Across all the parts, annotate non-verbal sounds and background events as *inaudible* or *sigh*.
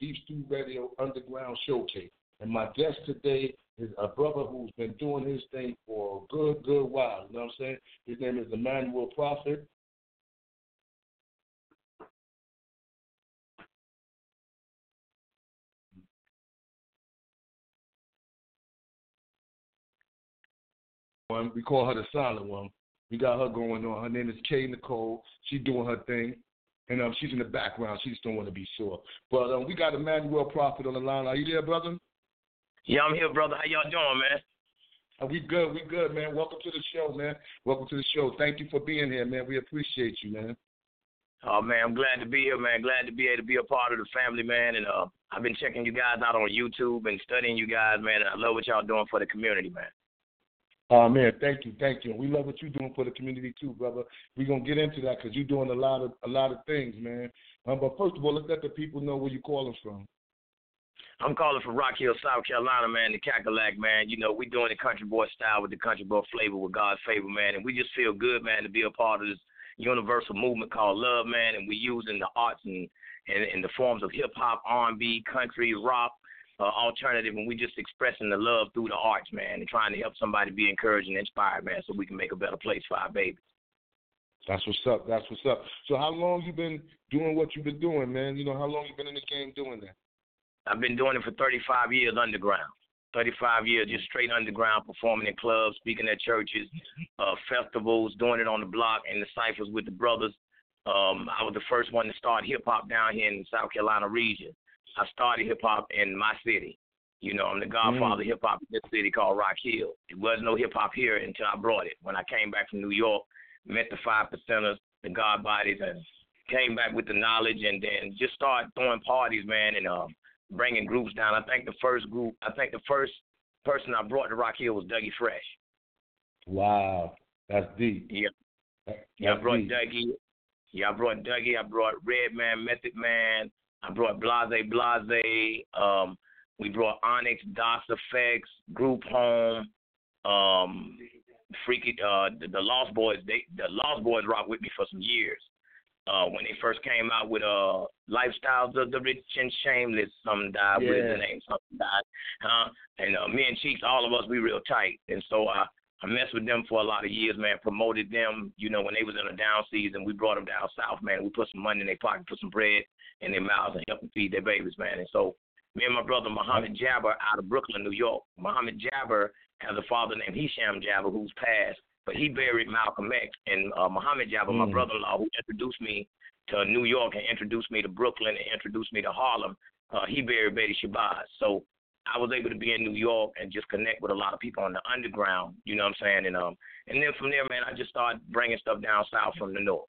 Beef Stew Radio Underground Showcase. And my guest today is a brother who's been doing his thing for a good, good while. You know what I'm saying? His name is Emanuel Prophet. We call her the silent one. We got her going on. Her name is Kay Nicole. She's doing her thing. And um, she's in the background. She just don't want to be sure. But um, we got Emanuel Prophet on the line. Are you there, brother? Yeah, I'm here, brother. How y'all doing, man? Uh, we good. We good, man. Welcome to the show, man. Welcome to the show. Thank you for being here, man. We appreciate you, man. Oh man, I'm glad to be here, man. Glad to be able to be a part of the family, man. And uh, I've been checking you guys out on YouTube and studying you guys, man. And I love what y'all doing for the community, man. Oh man, thank you, thank you. We love what you're doing for the community too, brother. We're gonna get into that because you're doing a lot of a lot of things, man. Um, but first of all, let's let the people know where you're calling from. I'm calling from Rock Hill, South Carolina, man. The Cackalack, man. You know, we doing the country boy style with the country boy flavor with God's favor, man. And we just feel good, man, to be a part of this universal movement called love, man. And we using the arts and and, and the forms of hip hop, R&B, country, rock, uh, alternative, and we just expressing the love through the arts, man, and trying to help somebody be encouraged and inspired, man, so we can make a better place for our babies. That's what's up. That's what's up. So how long you been doing what you've been doing, man? You know, how long you been in the game doing that? I've been doing it for 35 years underground. 35 years just straight underground, performing in clubs, speaking at churches, uh, festivals, doing it on the block, and the ciphers with the brothers. Um, I was the first one to start hip hop down here in the South Carolina region. I started hip hop in my city. You know, I'm the godfather of hip hop in this city called Rock Hill. It was no hip hop here until I brought it. When I came back from New York, met the five percenters, the God bodies, and came back with the knowledge, and then just started throwing parties, man, and um, bringing groups down. I think the first group, I think the first person I brought to Rock Hill was Dougie Fresh. Wow, that's deep. Yeah, That- yeah, I brought deep. Dougie. Yeah, I brought Dougie. I brought Redman, Method Man. I brought Blahzay Blahzay. Um, we brought Onyx, Das EFX, Group Home, um, Freaky, uh, the, the Lost Boyz. They the Lost Boyz rocked with me for some years. Uh, when they first came out with uh lifestyles of the rich and shameless, some died with the name, some died, huh? And uh, me and Cheeks, all of us, we real tight, and so I I messed with them for a lot of years, man. Promoted them, you know, when they was in a down season. We brought them down south, man. We put some money in their pocket, put some bread in their mouths, and help them feed their babies, man. And so, me and my brother Muhammad Jaaber out of Brooklyn, New York. Muhammad Jaaber has a father named Hesham Jaaber who's passed, but he buried Malcolm X. And uh, Muhammad Jaaber, my Mm. brother-in-law, who introduced me to New York and introduced me to Brooklyn and introduced me to Harlem, uh, he buried Betty Shabazz. So I was able to be in New York and just connect with a lot of people on the underground. You know what I'm saying? And um, and then from there, man, I just started bringing stuff down south from the north.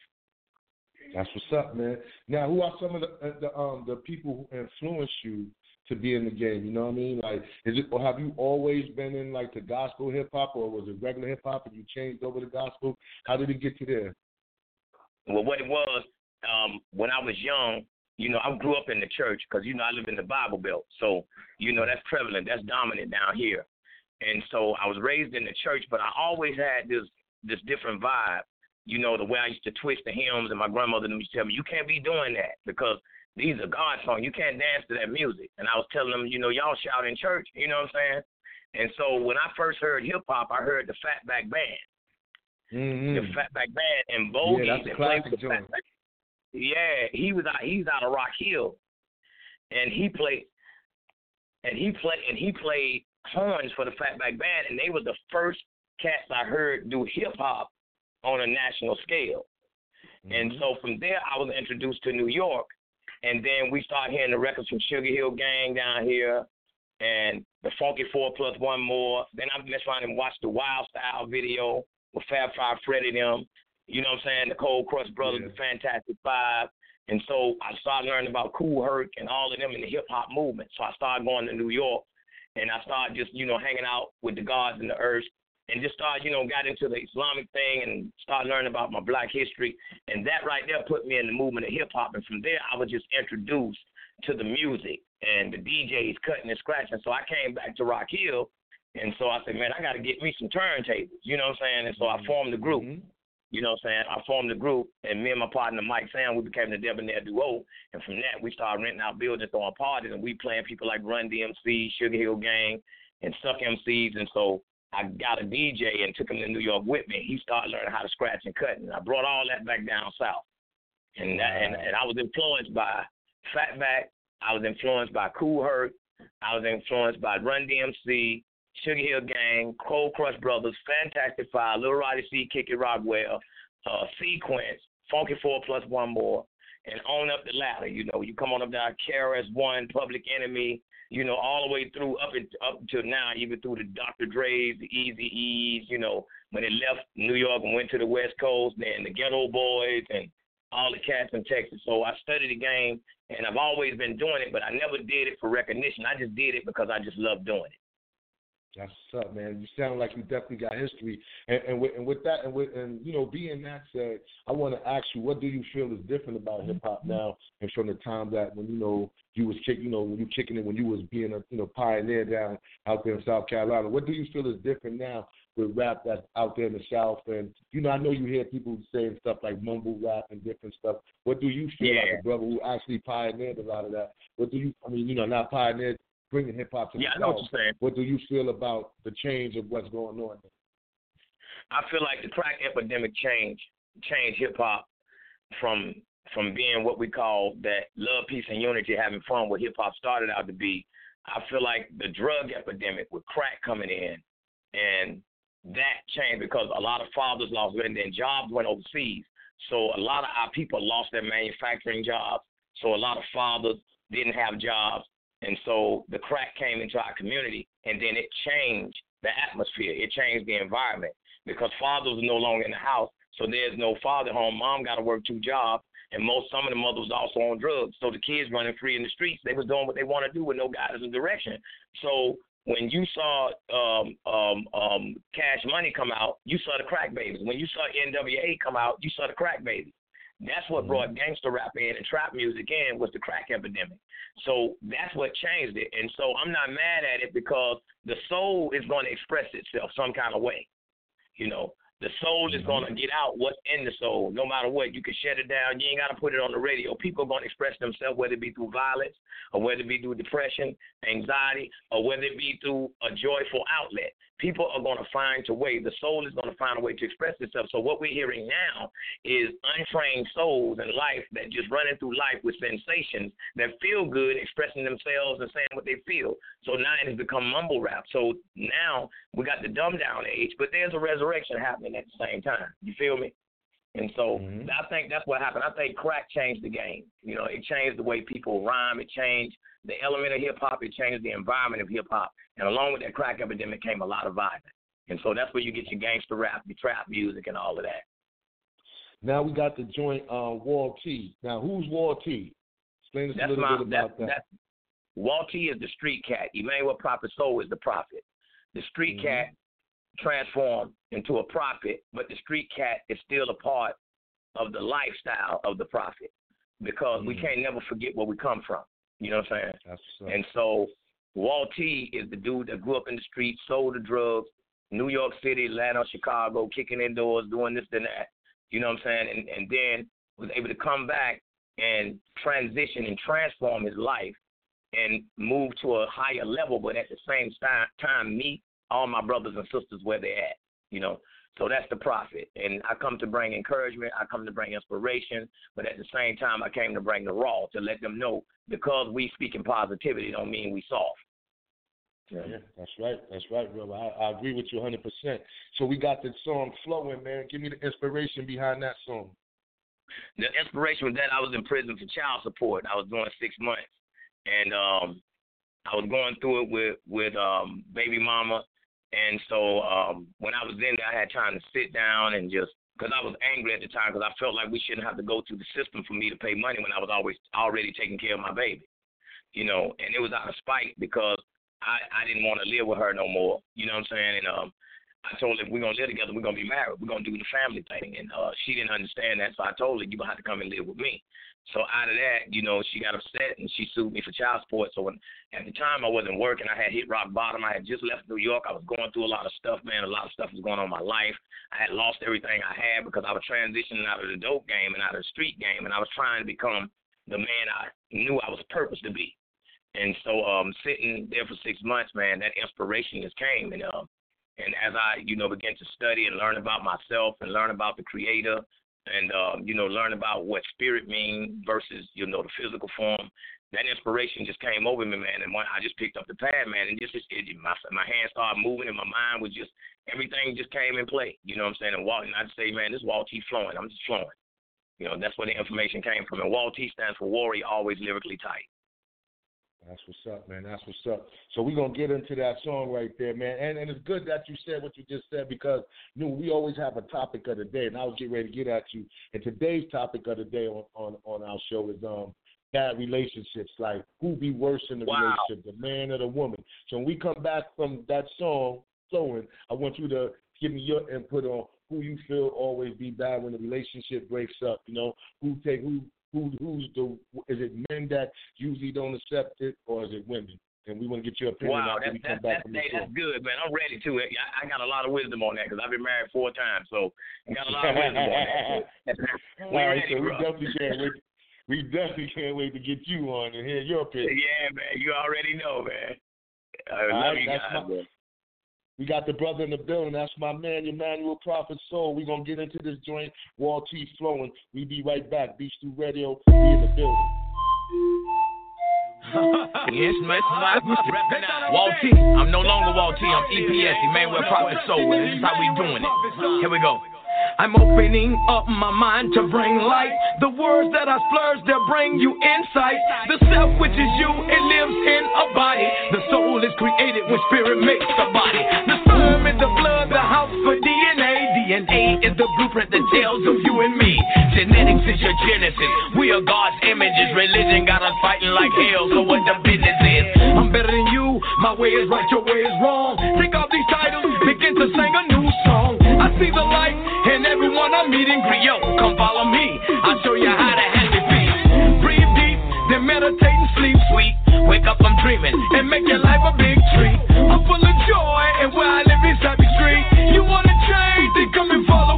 That's what's up, man. Now, who are some of the, uh, the um the people who influenced you to be in the game? You know what I mean? Like, is it or have you always been in like the gospel hip hop, or was it regular hip hop and you changed over to gospel? How did it get to there? Well, what it was, um, when I was young, you know, I grew up in the church because you know I live in the Bible Belt, so you know that's prevalent, that's dominant down here, and so I was raised in the church, but I always had this this different vibe. You know, the way I used to twist the hymns, and my grandmother used to tell me, "You can't be doing that because these are God songs. You can't dance to that music." And I was telling them, you know, y'all shout in church. You know what I'm saying? And so when I first heard hip hop, I heard the Fatback Band Mm-hmm. the Fatback Band and Bogey. Yeah, that's a classic joint. Yeah, he was out. He's out of Rock Hill, and he played, and he played, and he played horns for the Fatback Band, and they were the first cats I heard do hip hop on a national scale. Mm-hmm. And so from there, I was introduced to New York, and then we started hearing the records from Sugar Hill Gang down here, and the Funky Four Plus One More. Then I messed around and watched the Wild Style video with Fab Five, Freddy them. You know what I'm saying? The Cold Crush Brothers, yeah. the Fantastic Five. And so I started learning about Kool Herc and all of them in the hip hop movement. So I started going to New York and I started just, you know, hanging out with the gods and the earth and just started, you know, got into the Islamic thing and started learning about my black history. And that right there put me in the movement of hip hop. And from there, I was just introduced to the music and the DJs cutting and scratching. So I came back to Rock Hill. And so I said, man, I got to get me some turntables. You know what I'm saying? And so I formed the group. Mm-hmm. You know what I'm saying? I formed a group, and me and my partner Mike Sam, we became the Debonair Duo. And from that, we started renting out buildings, throwing parties, and we playing people like Run DMC, Sugar Hill Gang, and Suck MCs. And so I got a DJ and took him to New York with me. He started learning how to scratch and cut, and I brought all that back down south. And that, and, and I was influenced by Fatback. I was influenced by Kool Herc. I was influenced by Run DMC, Sugar Hill Gang, Cold Crush Brothers, Fantastic Five, Little Roddy C, KK Rockwell, uh, Sequence, Funky Four Plus One More, and on up the ladder. You know, you come on up there, KRS One, Public Enemy, you know, all the way through up and up to now, even through the Dr. Dre's, the Eazy-E's, you know, when they left New York and went to the West Coast, and the Geto Boys and all the cats in Texas. So I studied the game, and I've always been doing it, but I never did it for recognition. I just did it because I just love doing it. That's what's up, man. You sound like you definitely got history, and, and with and with that, and with and you know, being that said, I want to ask you, what do you feel is different about hip hop mm-hmm. now, and from the time that when you know you was kicking, you know, when you kicking it, when you was being a you know pioneer down out there in South Carolina, what do you feel is different now with rap that's out there in the South? And you know, I know you hear people saying stuff like mumble rap and different stuff. What do you feel yeah. like a brother who actually pioneered a lot of that? What do you? I mean, you know, not pioneered bringing hip hop to yeah, the I know what you're saying. What do you feel about the change of what's going on? I feel like the crack epidemic changed changed hip hop from from being what we call that love, peace, and unity, having fun, what hip hop started out to be. I feel like the drug epidemic with crack coming in, and that changed because a lot of fathers lost, and then jobs went overseas. So a lot of our people lost their manufacturing jobs. So a lot of fathers didn't have jobs. And so the crack came into our community, and then it changed the atmosphere. It changed the environment because fathers were no longer in the house, so there's no father home. Mom got to work two jobs, and most some of the mothers was also on drugs. So the kids running free in the streets, they was doing what they want to do with no guidance and direction. So when you saw um, um, um, Cash Money come out, you saw the crack babies. When you saw NWA come out, you saw the crack babies. That's what mm-hmm. brought gangster rap in and trap music in was the crack epidemic. So that's what changed it. And so I'm not mad at it because the soul is going to express itself some kind of way. You know, the soul is going to mm-hmm. get out what's in the soul, no matter what. You can shut it down. You ain't got to put it on the radio. People are going to express themselves, whether it be through violence or whether it be through depression, anxiety, or whether it be through a joyful outlet. People are going to find a way. The soul is going to find a way to express itself. So what we're hearing now is untrained souls in life that just running through life with sensations that feel good, expressing themselves and saying what they feel. So now it has become mumble rap. So now we got the dumb down age, but there's a resurrection happening happening at the same time. You feel me? And so mm-hmm. I think that's what happened. I think crack changed the game. You know, it changed the way people rhyme. It changed the element of hip hop. It changed the environment of hip hop. And along with that crack epidemic came a lot of violence. And so that's where you get your gangster rap, your trap music, and all of that. Now we got the joint uh, Wal-Tee. Now who's Wal-Tee? Explain us that's a little my, bit about that. that. Wal-Tee is the street cat. Emanuel Prophet Soul is the prophet. The street mm-hmm. cat transformed into a prophet, but the street cat is still a part of the lifestyle of the prophet because mm we can't never forget where we come from. You know what I'm saying? So. And so Wal-Tee is the dude that grew up in the streets, sold the drugs, New York City, Atlanta, Chicago, kicking indoors, doing this and that. You know what I'm saying? And and then was able to come back and transition and transform his life and move to a higher level, but at the same time meet all my brothers and sisters where they're at, you know. So that's the prophet. And I come to bring encouragement, I come to bring inspiration, but at the same time I came to bring the raw to let them know because we speak in positivity don't mean we soft. Yeah, yeah, that's right. That's right, brother. I, I agree with you 100%. So we got the song flowing, man. Give me the inspiration behind that song. The inspiration was that I was in prison for child support. I was doing six months, and um, I was going through it with with um, baby mama. And so um, when I was in there, I had time to sit down and just because I was angry at the time because I felt like we shouldn't have to go through the system for me to pay money when I was always already taking care of my baby, you know. And it was out of spite because I I didn't want to live with her no more, you know what I'm saying? And um, I told her if we're gonna live together, we're gonna be married. We're gonna do the family thing, and uh, she didn't understand that, so I told her you're gonna have to come and live with me. So out of that, you know, she got upset and she sued me for child support. So when at the time I wasn't working, I had hit rock bottom. I had just left New York. I was going through a lot of stuff, man. A lot of stuff was going on in my life. I had lost everything I had because I was transitioning out of the dope game and out of the street game, and I was trying to become the man I knew I was purposed to be. And so, um, sitting there for six months, man, that inspiration just came, and um, and as I, you know, began to study and learn about myself and learn about the Creator and um, you know learn about what spirit means versus you know the physical form. That inspiration just came over me, man, and I just picked up the pad, man, and just it, my my hands started moving, and my mind was just everything just came in play. You know what I'm saying? And Walt, and I'd say, man, this Wal-Tee flowing. I'm just flowing. You know, that's where the information came from. And Wal-Tee stands for Warrior, always lyrically tight. That's what's up, man. That's what's up. So we're gonna get into that song right there, man. And and it's good that you said what you just said because you know we always have a topic of the day, and I was getting ready to get at you. And today's topic of the day on on, on our show is um bad relationships, like who be worse in the wow. relationship, the man or the woman. So when we come back from that song flowing, I want you to give me your input on who you feel always be bad when the relationship breaks up. You know, who take who who who's the is it men that usually don't accept it or is it women? And we want to get your opinion wow, after we come back that, from the hey, that's good, man. I'm ready to it. I, I got a lot of wisdom on that because I've been married four times, so I got a lot of wisdom on that. All *laughs* *laughs* right, so we definitely can't wait. We definitely can't wait to get you on and hear your opinion. Yeah, man. You already know, man. I love right, you guys, my-. We got the brother in the building. That's my man, Emanuel Prophet Soul. We're going to get into this joint. Wal-Tee flowing. We be right back. Beef Stew Radio. Be in the building. *laughs* Yes, man, it's my Wal-Tee. I'm no longer Wal-Tee. I'm EPS, Emanuel Prophet Soul. This is how we doing it. Here we go. I'm opening up my mind to bring light. The words that I splurge, they'll bring you insight. The self, which is you, it lives in a body. The soul is created when spirit makes the body. The sperm is the blood, the house for DNA. DNA is the blueprint that tells of you and me. Genetics is your genesis. We are God's images. Religion got us fighting like hell. So what the business is? I'm better than you. My way is right, your way is wrong. Take off these titles, begin to sing a new song. See the light in everyone I meet in Griot. Come follow me. I'll show you how to have your feet. Breathe deep, then meditate and sleep sweet. Wake up, I'm dreaming, and make your life a big tree. I'm full of joy, and where I live is happy street. You wanna change, then come and follow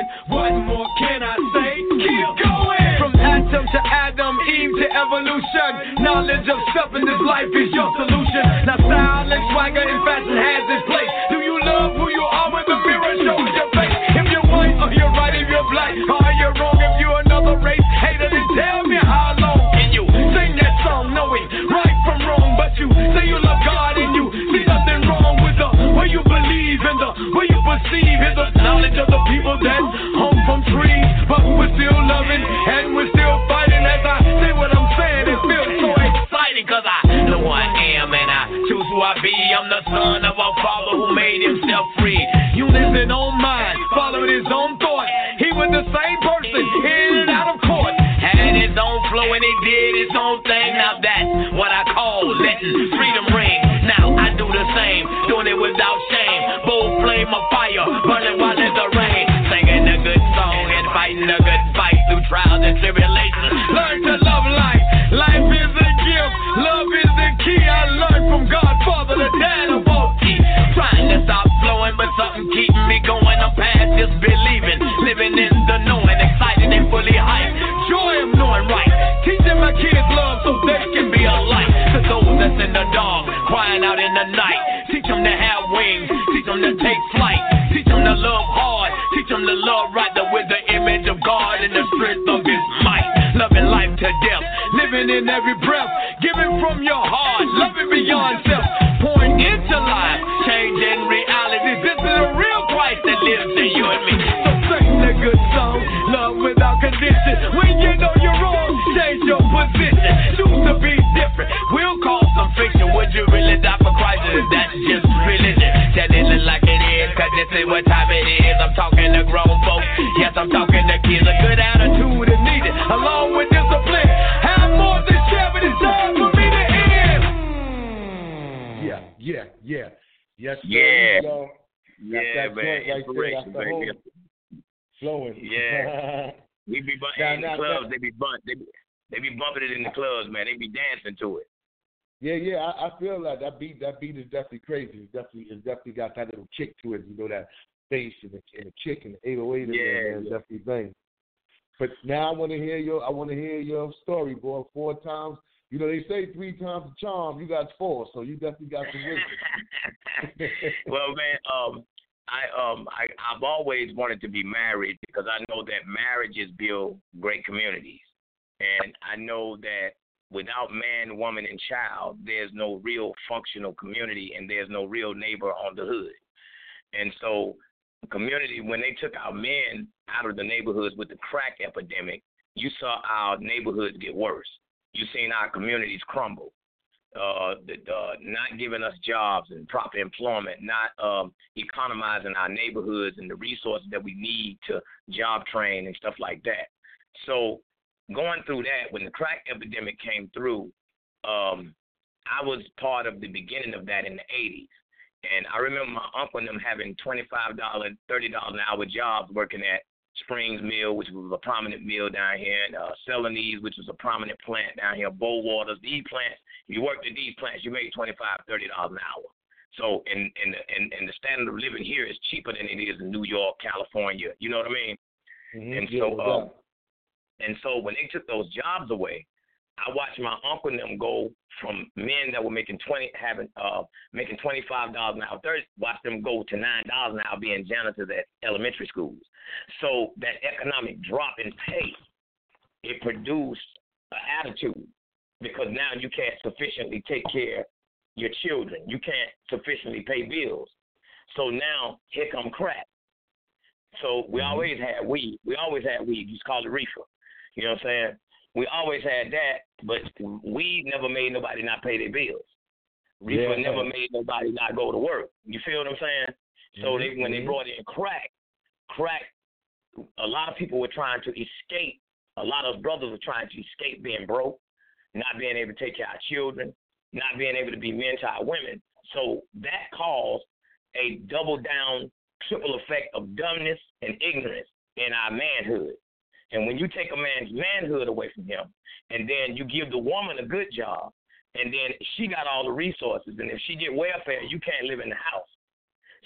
growing. What more can I say? Keep going. From atom to Adam, Eve to evolution. Knowledge of self in this life is your solution. Now style and swagger and fashion has its place. Do you love who you are when the mirror shows your face? If you're white or you're right, if you're black or you're wrong, the way you perceive is the knowledge of the people that hung from trees. But we're still loving and we're still fighting as I say what I'm saying. It feels so exciting cause I know who I am and I choose who I be. I'm the son of a father who made himself free. You listen on mine, followed his own thought. He was the same person in and out of court. Had his own flow and he did his own thing. Now that's what I call letting freedom ring. Now I the same, doing it without shame. Bold flame of fire, burning while there's a rain. Singing a good song and fighting a good fight through trials and tribulations. Learn to love life. Life is a gift. Love is the key. I learned from God, Father, the dad of all T. Trying to stop flowing, but something keeping me going. I'm past just believing, living in in every breath, kick to it. You know that bass and the, and the kick and the 808 in there, Yeah, man. Yeah. definitely bang. But now I want to hear your, I want to hear your story, boy. Four times. You know they say three times the charm. You got four, so you definitely got some wisdom. *laughs* well, man, um, I um, I I've always wanted to be married because I know that marriages build great communities, and I know that without man, woman, and child, there's no real functional community, and there's no real neighbor on the hood. And so, community when they took our men out of the neighborhoods with the crack epidemic, you saw our neighborhoods get worse. You seen our communities crumble uh, the, uh, not giving us jobs and proper employment, not um, economizing our neighborhoods and the resources that we need to job train and stuff like that. So going through that, when the crack epidemic came through, um, I was part of the beginning of that in the 80s. And I remember my uncle and them having $25, $30 an hour jobs working at Springs Mill, which was a prominent mill down here, and uh, Celanese, which was a prominent plant down here, Bowaters. These plants, if you worked at these plants, you made $25, $30 an hour. So, and, and, and, and the standard of living here is cheaper than it is in New York, California. You know what I mean? Mhm, And yeah, so, uh, and so when they took those jobs away, I watched my uncle and them go from men that were making twenty, having uh, making twenty five dollars an hour, thirty, watch them go to nine dollars an hour being janitors at elementary schools. So that economic drop in pay, it produced an attitude because now you can't sufficiently take care your children. You can't sufficiently pay bills. So now here come crack. So we always had weed. We always had weed. You just call it reefer. You know what I'm saying? We always had that, but we never made nobody not pay their bills. Reefer Yeah. never made nobody not go to work. You feel what I'm saying? So they when they Mhm. brought in crack, crack, a lot of people were trying to escape. A lot of brothers were trying to escape being broke, not being able to take care of children, not being able to be men to our women. So that caused a double down, triple effect of dumbness and ignorance in our manhood. And when you take a man's manhood away from him, and then you give the woman a good job, and then she got all the resources, and if she get welfare, you can't live in the house.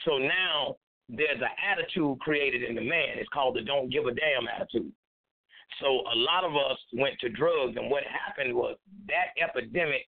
So now there's an attitude created in the man. It's called the don't give a damn attitude. So a lot of us went to drugs, and what happened was that epidemic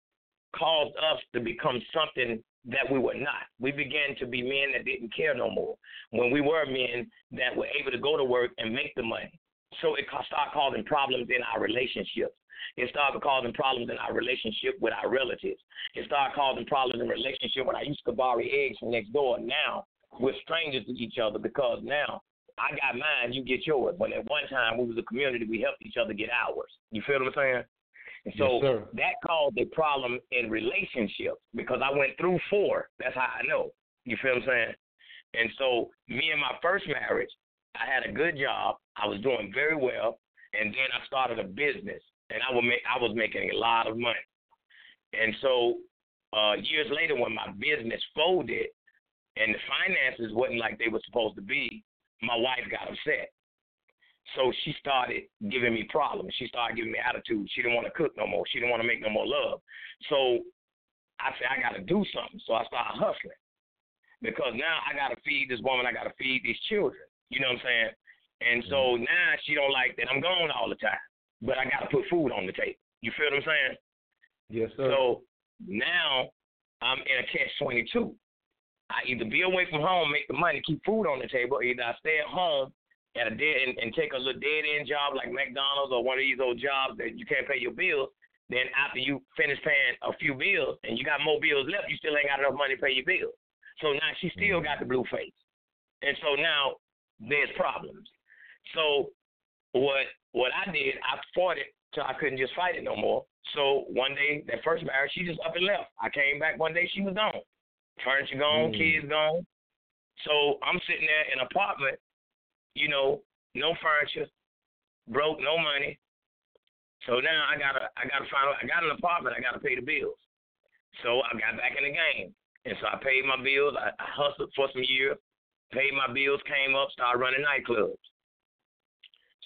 caused us to become something that we were not. We began to be men that didn't care no more. When we were men that were able to go to work and make the money. So it started causing problems in our relationships. It started causing problems in our relationship with our relatives. It started causing problems in relationship when I used to borrow eggs from next door. Now we're strangers to each other because now I got mine, you get yours. But at one time we was a community, we helped each other get ours. You feel what I'm saying? And so Yes, that caused a problem in relationships because I went through four. That's how I know. You feel what I'm saying? And so me and my first marriage, I had a good job. I was doing very well, and then I started a business, and I was make, I was making a lot of money. And so uh, years later, when my business folded and the finances wasn't like they were supposed to be, my wife got upset. So she started giving me problems. She started giving me attitude. She didn't want to cook no more. She didn't want to make no more love. So I said, I got to do something. So I started hustling because now I got to feed this woman. I got to feed these children. You know what I'm saying? And so mm-hmm. now she don't like that I'm gone all the time, but I got to put food on the table. You feel what I'm saying? Yes, sir. So now I'm in a catch twenty two. I either be away from home, make the money, keep food on the table, or either I stay at home at a dead and, and take a little dead end job like McDonald's or one of these old jobs that you can't pay your bills. Then after you finish paying a few bills and you got more bills left, you still ain't got enough money to pay your bills. So now she still mm-hmm. got the blue face. And so now there's problems. So what what I did, I fought it till I couldn't just fight it no more. So one day, that first marriage, she just up and left. I came back one day, she was gone. Furniture gone, Mm. kids gone. So I'm sitting there in an apartment, you know, no furniture, broke, no money. So now I gotta I gotta find I got an apartment, I gotta pay the bills. So I got back in the game. And so I paid my bills, I, I hustled for some years, paid my bills, came up, started running nightclubs.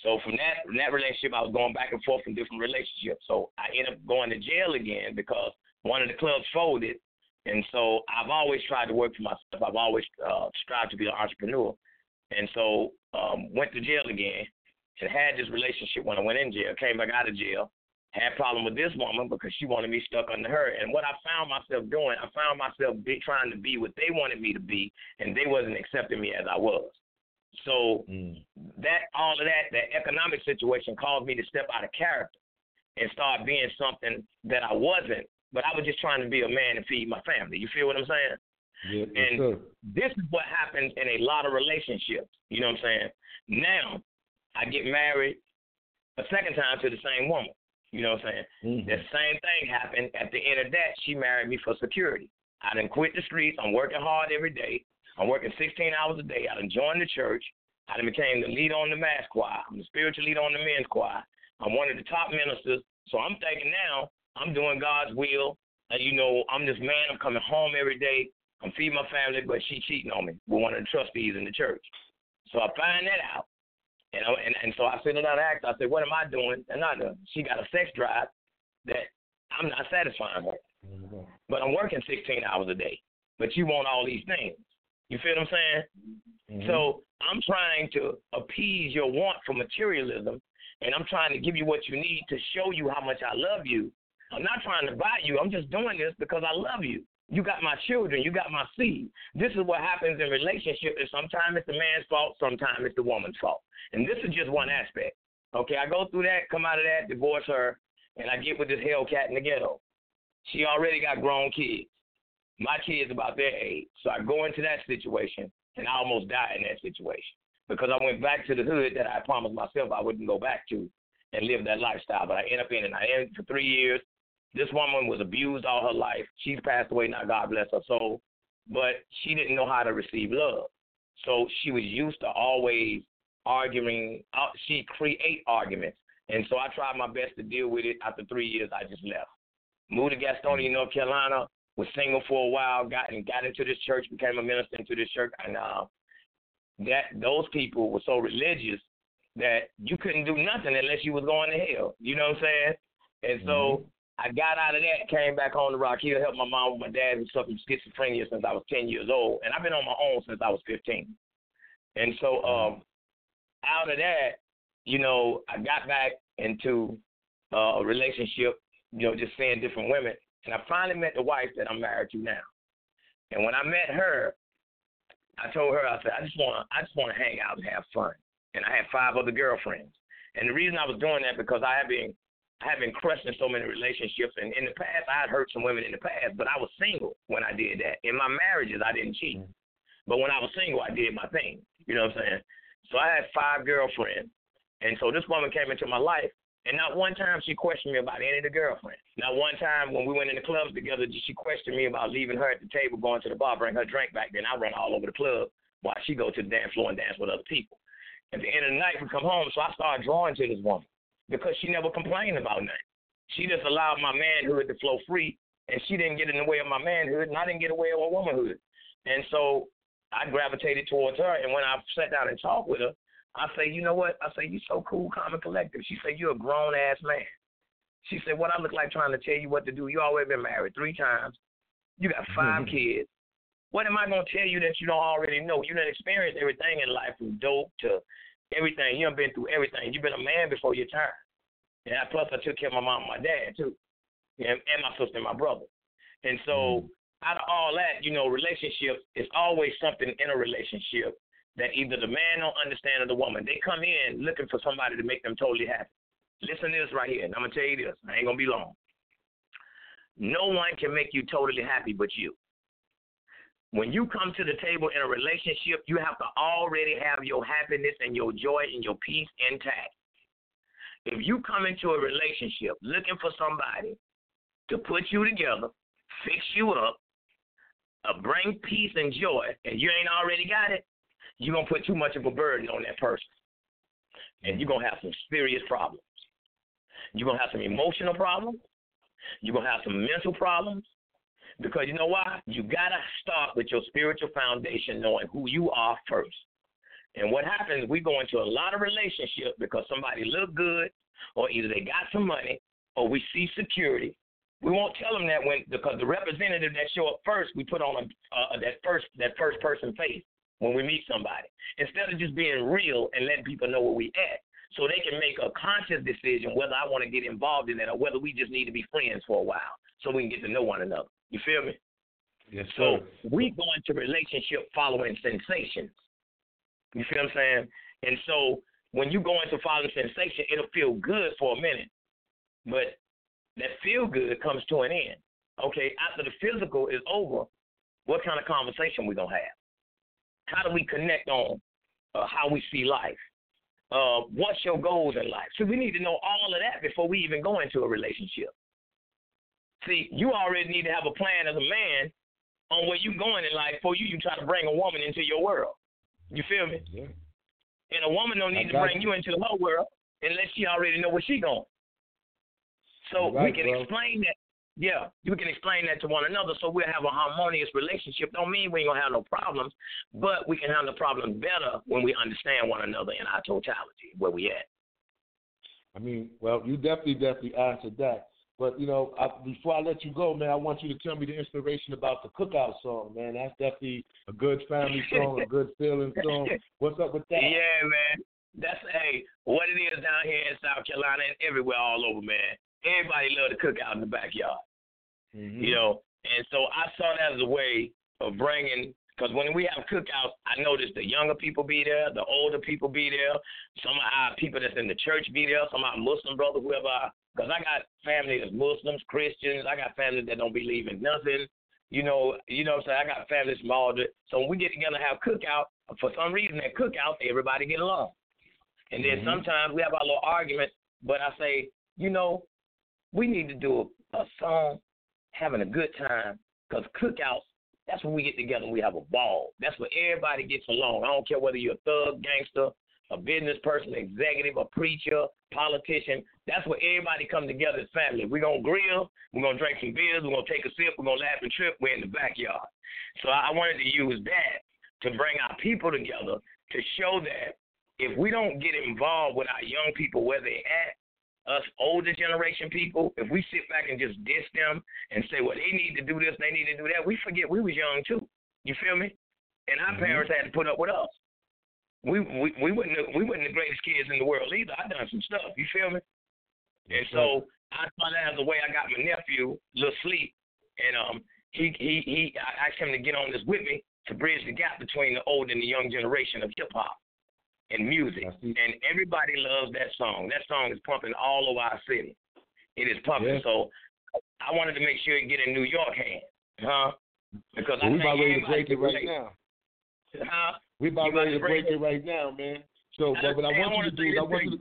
So from that from that relationship, I was going back and forth in different relationships. So I ended up going to jail again because one of the clubs folded, and so I've always tried to work for myself. I've always uh, strived to be an entrepreneur, and so um, went to jail again and had this relationship when I went in jail. Came back out of jail, had problem with this woman because she wanted me stuck under her. And what I found myself doing, I found myself be, trying to be what they wanted me to be, and they wasn't accepting me as I was. So Mm. that all of that, that economic situation caused me to step out of character and start being something that I wasn't. But I was just trying to be a man and feed my family. You feel what I'm saying? Yeah, And this is what happens in a lot of relationships. You know what I'm saying? Now, I get married a second time to the same woman. You know what I'm saying? Mhm. The same thing happened. At the end of that, she married me for security. I didn't quit the streets. I'm working hard every day. I'm working 16 hours a day. I done joined the church. I done became the leader on the mass choir. I'm the spiritual leader on the men's choir. I'm one of the top ministers. So I'm thinking now I'm doing God's will. And you know, I'm this man. I'm coming home every day. I'm feeding my family, but she cheating on me with one of the trustees in the church. So I find that out. You know, and, and so I sit down and ask, I said, what am I doing? And I know she got a sex drive that I'm not satisfying her. Mhm. But I'm working 16 hours a day. But you want all these things. You feel what I'm saying? Mhm. So I'm trying to appease your want for materialism, and I'm trying to give you what you need to show you how much I love you. I'm not trying to buy you. I'm just doing this because I love you. You got my children. You got my seed. This is what happens in relationship. Sometimes it's the man's fault. Sometimes it's the woman's fault. And this is just one aspect. Okay, I go through that, come out of that, divorce her, and I get with this Hellcat in the ghetto. She already got grown kids. My kids about their age. So I go into that situation and I almost die in that situation. Because I went back to the hood that I promised myself I wouldn't go back to and live that lifestyle. But I ended up in it. I ended for three years. This woman was abused all her life. She's passed away now, God bless her soul. But she didn't know how to receive love. So she was used to always arguing. Uh, she create arguments. And so I tried my best to deal with it. After three years, I just left. Moved to Gastonia, North Carolina. Was single for a while. Got and got into this church. Became a minister into this church. And uh, that those people were so religious that you couldn't do nothing unless you was going to hell. You know what I'm saying? And so I got out of that, came back home to Rock Hill, helped my mom with my dad who suffered from schizophrenia since I was 10 years old. And I've been on my own since I was 15. And so um, out of that, you know, I got back into uh, a relationship, you know, just seeing different women. And I finally met the wife that I'm married to now. And when I met her, I told her, I said, I just wanna I just wanna hang out and have fun. And I had five other girlfriends. And the reason I was doing that because I have been I have been crushed in so many relationships and in the past I had hurt some women in the past, but I was single when I did that. In my marriages I didn't cheat. Mm-hmm. But when I was single I did my thing. You know what I'm saying? So I had five girlfriends. And so this woman came into my life and not one time she questioned me about any of the girlfriends. Not one time when we went in the clubs together did she question me about leaving her at the table, going to the bar, bring her drink back. Then I run all over the club while she go to the dance floor and dance with other people. At the end of the night, we come home, so I started drawing to this woman because she never complained about nothing. She just allowed my manhood to flow free, and she didn't get in the way of my manhood, and I didn't get away my womanhood. And so I gravitated towards her, and when I sat down and talked with her, I say, you know what? I say, you're so cool, calm, and collective. She said, you're a grown ass man. She said, what I look like trying to tell you what to do. You already been married three times. You got 5 *laughs* kids. What am I gonna tell you that you don't already know? You done experienced everything in life from dope to everything. You done been through everything. You've been a man before your time. Yeah, plus I took care of my mom and my dad too. And, and my sister and my brother. And so mm. out of all that, you know, relationships is always something in a relationship that either the man don't understand or the woman. They come in looking for somebody to make them totally happy. Listen to this right here, and I'm gonna tell you this. I ain't gonna be long. No one can make you totally happy but you. When you come to the table in a relationship, you have to already have your happiness and your joy and your peace intact. If you come into a relationship looking for somebody to put you together, fix you up, uh, bring peace and joy, and you ain't already got it, you're going to put too much of a burden on that person. And you're going to have some serious problems. You're going to have some emotional problems. You're going to have some mental problems. Because you know why? You got to start with your spiritual foundation, knowing who you are first. And what happens, we go into a lot of relationships because somebody look good, or either they got some money, or we see security. We won't tell them that when because the representative that show up first, we put on a uh, that first that first person face when we meet somebody instead of just being real and letting people know where we at, so they can make a conscious decision whether I want to get involved in that or whether we just need to be friends for a while so we can get to know one another. You feel me? Yes, So we go into relationship following sensations. You feel what I'm saying? And so when you go into following sensation, it'll feel good for a minute, but that feel good comes to an end. Okay, after the physical is over, what kind of conversation we gonna have? How do we connect on uh, how we see life? Uh, what's your goals in life? So we need to know all of that before we even go into a relationship. See, you already need to have a plan as a man on where you going in life before you even try to bring a woman into your world. You feel me? Yeah. And a woman don't need to bring you into her world unless she already know where she going. So You're we can bro. explain that. Yeah, we can explain that to one another so we'll have a harmonious relationship. Don't mean we ain't gonna have no problems, but we can handle problems better when we understand one another in our totality, where we at. I mean, well, you definitely, definitely answered that. But you know, I, before I let you go, man, I want you to tell me the inspiration about the cookout song, man. That's definitely a good family song, a good feeling song. What's up with that? Yeah, man. That's hey, what it is down here in South Carolina and everywhere all over, man. Everybody love to cook out in the backyard. Mhm. you know. And so I saw that as a way of bringing, because when we have cookouts, I noticed the younger people be there, the older people be there, some of our people that's in the church be there, some of our Muslim brothers, whoever. Because I got family that's Muslims, Christians, I got family that don't believe in nothing. You know, you know what I'm saying? I got families from all the so when we get together and have cookout, for some reason at cookout, everybody get along. And then Mhm. sometimes we have our little argument, but I say, you know, we need to do a, a song having a good time because cookouts, that's when we get together and we have a ball. That's where everybody gets along. I don't care whether you're a thug, gangster, a business person, executive, a preacher, politician. That's where everybody come together as family. We're going to grill. We're going to drink some beers. We're going to take a sip. We're going to laugh and trip. We're in the backyard. So I wanted to use that to bring our people together to show that if we don't get involved with our young people where they at, us older generation people, if we sit back and just diss them and say, well, they need to do this, they need to do that, we forget we was young too. You feel me? And our Mhm. parents had to put up with us. We we we wouldn't we wouldn't the greatest kids in the world either. I done some stuff. You feel me? And so I saw that as a way I got my nephew, Lil Sleep, and um he he he I asked him to get on this with me to bridge the gap between the old and the young generation of hip hop and music. And everybody loves that song. That song is pumping all over our city. It is pumping. Yeah. So I wanted to make sure it get in New York hands. Huh? Because Well, I we about ready to break it right now. Huh? We about ready to to break break it right now, man. So, but what I hey, I want you wanna do is I want you to.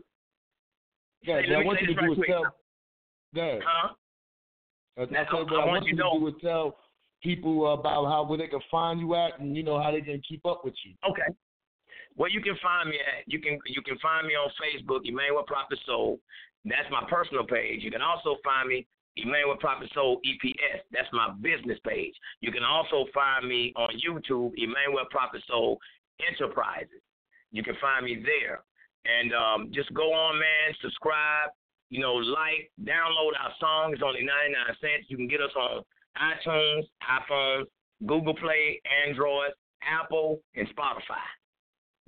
Yeah, Hey, what I want you to right do is quick. tell. Huh? I, I Now, said, what I I, want want you to to know- do is tell people about how where they can find you at, and you know how they can keep up with you. Okay. Well, you can find me at you can you can find me on Facebook, Emanuel Prophet Soul. That's my personal page. You can also find me Emanuel Prophet Soul EPS. That's my business page. You can also find me on YouTube, Emanuel Prophet Soul Enterprises. You can find me there. And um, just go on, man, subscribe, you know, like, download our song. It's only 99 cents. You can get us on iTunes, iPhones, Google Play, Android, Apple, and Spotify.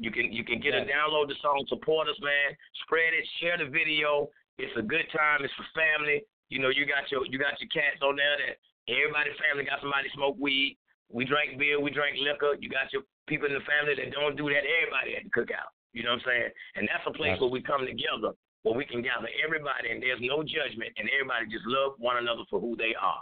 You can you can get Yes. a download the song, support us, man. Spread it, share the video. It's a good time. It's for family. You know, you got your you got your cats on there that Everybody's family got somebody smoke weed. We drink beer, we drink liquor. You got your people in the family that don't do that. Everybody at the cookout. You know what I'm saying? And that's a place where we come together, where we can gather everybody, and there's no judgment, and everybody just love one another for who they are.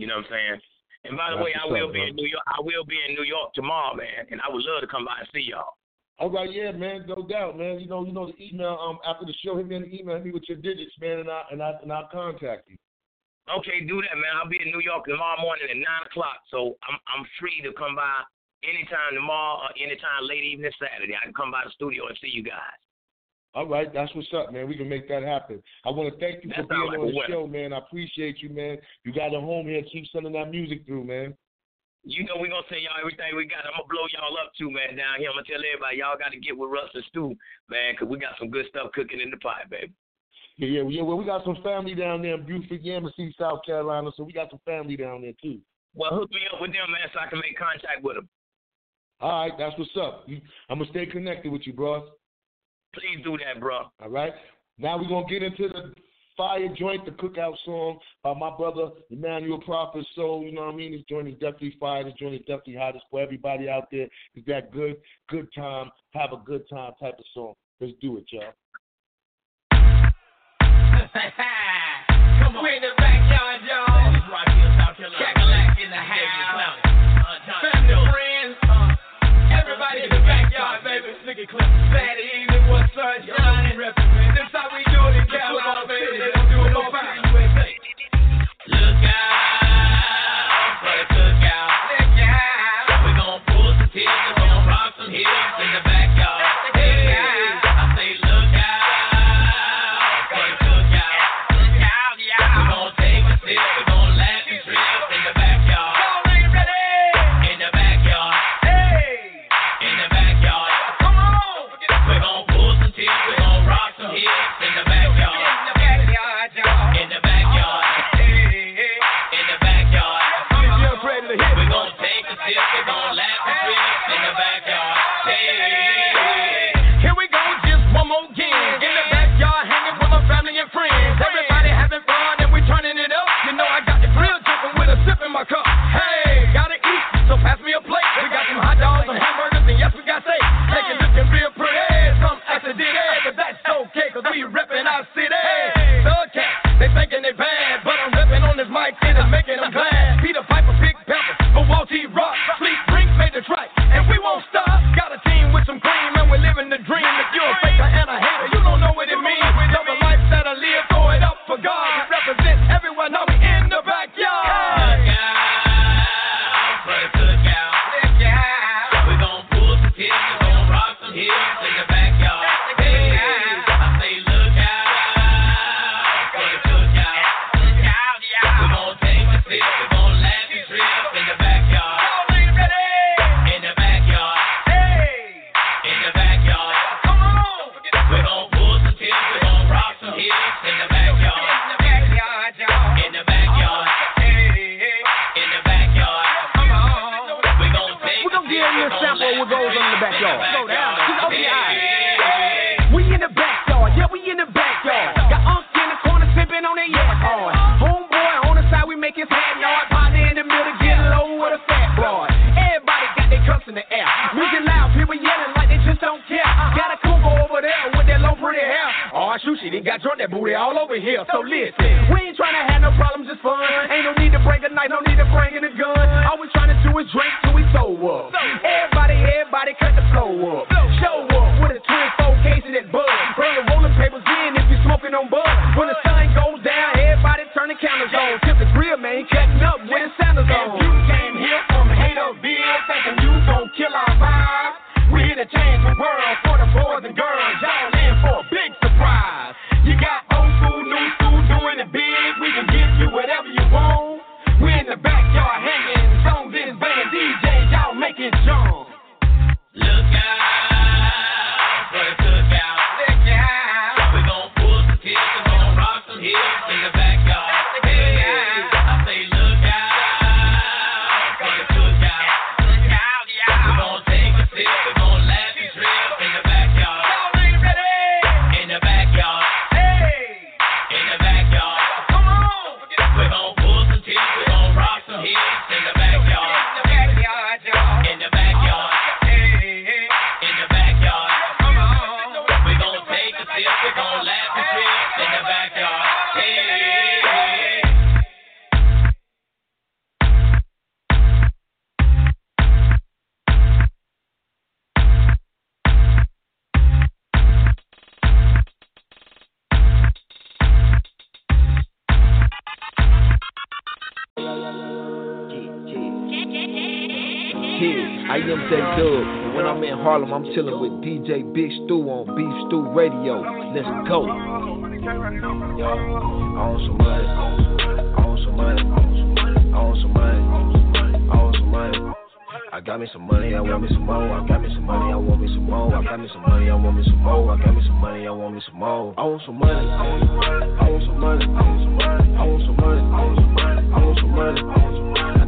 You know what I'm saying? And by the That's way, I will be bro. in New York. I will be in New York tomorrow, man, and I would love to come by and see y'all. All right, yeah, man, no doubt, man. You know, you know the email. Um, after the show, hit me an email, hit me with your digits, man, and I and I and I'll contact you. Okay, do that, man. I'll be in New York tomorrow morning at nine o'clock, so I'm I'm free to come by anytime tomorrow or anytime late evening Saturday. I can come by the studio and see you guys. All right, that's what's up, man. We can make that happen. I want to thank you That for being like on the show, man. I appreciate you, man. You got a home here. Keep sending that music through, man. You know we're gonna send y'all everything we got. I'm gonna blow y'all up too, man, down here. I'm gonna tell everybody y'all gotta get with Russ and Stu, man, 'cause we got some good stuff cooking in the pot, baby. Yeah, yeah, yeah. Well, we got some family down there in Beaufort, Yemassee, South Carolina, so we got some family down there too. Well, hook me up with them, man, so I can make contact with them. All right, that's what's up. I'm gonna stay connected with you, bro. Please do that, bro. All right. Now we're gonna get into the fire joint, the cookout song by my brother Emanuel Prophet. So you know what I mean. This joint is definitely fire. This joint is definitely hot. It's for everybody out there. It's that good, good time, have a good time type of song. Let's do it, y'all. Come on. We in the backyard, y'all. This is Rock South Carolina. Cackalack in the house. Family, friends, uh, everybody in the backyard, baby. Look at Clip. Saturday evening was sunshine. This how we do it in Carolina, Harlem, I'm chilling with DJ Big Stew on Beef Stew Radio. Let's go. I want some money. I want some money. I want some money. I want some money. I got me some money, I want me some more. I got me some money, I want me some more. I got me some money, I want me some more. I got me some money, I want me some more. I want some money, I want some money, I want some money, I want some money, I want some money, I want some money.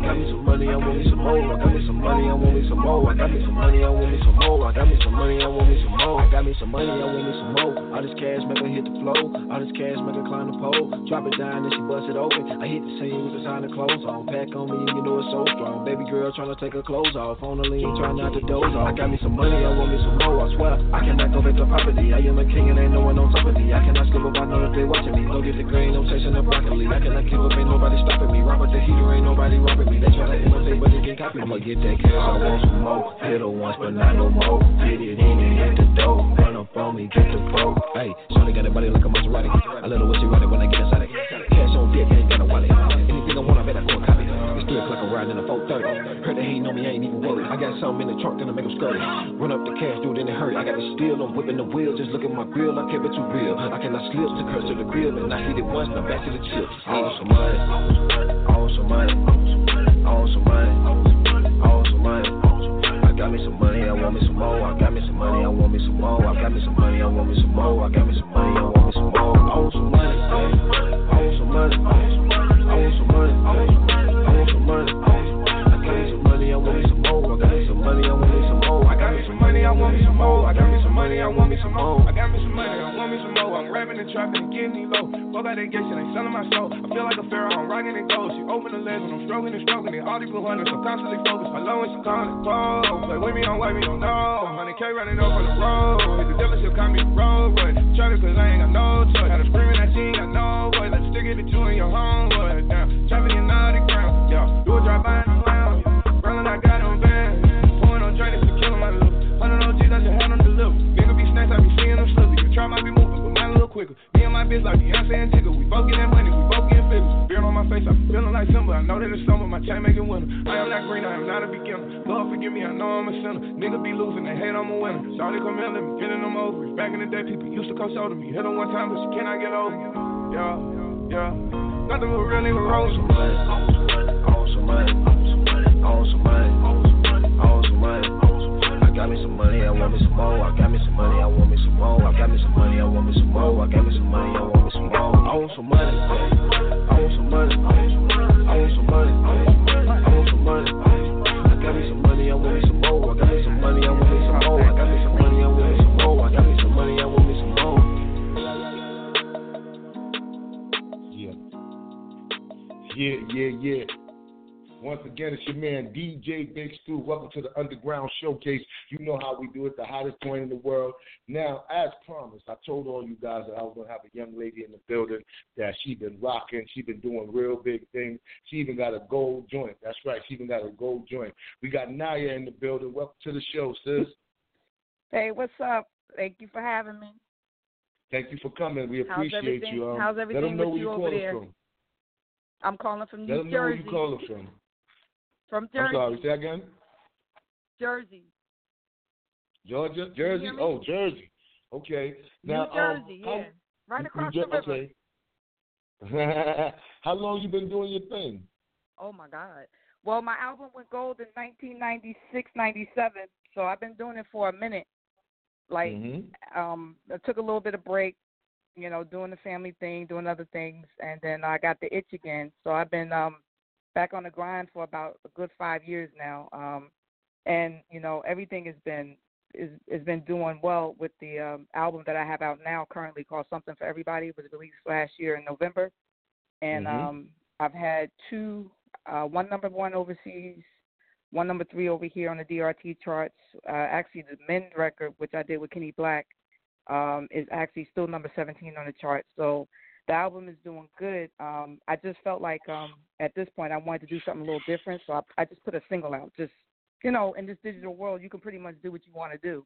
Got me some money, I want me some more. I got me some money, I want me some more. I got me some money, I want me some more. I got me some money, I want me some more. I got me some money, I want me some more. All this cash make her hit the flow. All this cash make her climb the pole. Drop it down and she bust it open. I hit the scene with the sign of clothes on. Pack on me, you know it's so strong. Baby girl trying to take her clothes off. On the lean, trying not to doze off. I got me some money, I want me some more. I swear, I cannot go back to property. I am a king and ain't no one on top of me. I cannot skip up, I know they watching me. Go get the green, no chasing the broccoli. I cannot keep up, ain't nobody stopping me. Robert the heater, ain't nobody robbing me. They try to imitate, but they can't copy. I'ma get that cash, I want some more. Hit her once, but not no more. Hit it in and hit the dough. Run up on me, get the pro. Hey, Shawty got a body like a Maserati. I let her what she ride it when I get inside it. Cash on deck, ain't got no wallet. Anything I want, I bet I go and copy. It's 3 o'clock, I'm riding in a 430. Heard they hating on me, I ain't even worried. I got something in the trunk, then I make them scurry. Run up the cash, dude, then it hurt. I got the steel, I'm whipping the wheel. Just look at my grill, I kept it too real. I cannot slip to curse to the grill, and I hit it once, now back to the chips. Want some money, I want some money, Want some money, want some money. I got me some money, I want me some more. I got me some money, I want me some more. I got me some money, I want me some more. I got me some money, I want me some more. I want some money, want some money, I want some money, I want some money. Money, I want me some more. I got me some money, I want me some more. I'm rapping and trapping and getting these low. Fuck out that gay shit, ain't selling my soul. I feel like a pharaoh, I'm rocking and gold. She open the legs when I'm stroking and stroking it. All these blue hunters, I'm constantly focused. My low and she calling cold. Play with me on white, me don't know. 100K running off on the road. Hit the dealership, call me road. But trying cause I ain't got no choice. Got her screaming she ain't got no voice. Let's stick it to you in your homeboy. Now, trapping in all the ground. Yo, do a drive by in the lounge. Rollin', I got on band. Pouring on drink, it's kill my lips. Hundred OGs, I don't know, I'm just had them them try, might be moving, but mine a little quicker. Me and my bitch like Beyonce and Jigga. We both getting money, we both getting figures. Beard on my face, I'm feeling like Simba. I know that it's summer, my chain making winter. I am not green, I am not a beginner. Lord forgive me, I know I'm a sinner. Nigga be losing, they hate I'm a winner. Shawty come in, let me finish them over. Back in the day, people used to come show to me. Hit her one time, but she cannot get over. Yeah, yeah. Nothing but real nigga rolls. I want some money, I want some money, I want some money, I want some money, I want some money. Got me some money, I want me some more. I got me some money, I want me some more. I got me some money, I want me some more. I got me some money, I want me some more. I want some money, I want some money, I want some money, I want some money. I got me some money, I want me some more. I got me some money, I want me some more. I got me some money, I want me some more. I got me some money, I want me some more. Yeah, yeah, yeah. Once again, it's your man DJ Big Stu. Welcome to the Underground Showcase. You know how we do it, the hottest point in the world. Now, as promised, I told all you guys that I was gonna have a young lady in the building that she been rocking. She been doing real big things. She even got a gold joint. That's right. She even got a gold joint. We got Ny'a in the building. Welcome to the show, sis. Hey, what's up? Thank you for having me. Thank you for coming. We appreciate everything- you. Um, how's let everything them know with where you you over calling there? from. I'm calling from New Let them know where Jersey. you calling from. From I'm Jersey. sorry. Say again. Jersey. Georgia, Jersey. Oh, Jersey. Okay. Now, New Jersey, um, how- yeah. Right across the river. Okay. *laughs* how long you been doing your thing? Oh my God. Well, my album went gold in 1996, 97. So I've been doing it for a minute. Like, Mhm. um, I took a little bit of break, you know, doing the family thing, doing other things, and then I got the itch again. So I've been um back on the grind for about a good five years now. Um, and you know, everything has been is has been doing well with the um, album that I have out now currently called Something for Everybody. It was released last year in November, and Mhm. um, I've had two, uh, one number one overseas, one number three over here on the DRT charts. Uh, actually, the men's record, which I did with Kenny Black, um, is actually still number 17 on the charts. So the album is doing good. Um, I just felt like um, at this point I wanted to do something a little different, so I, I just put a single out. Just you know, in this digital world, you can pretty much do what you want to do.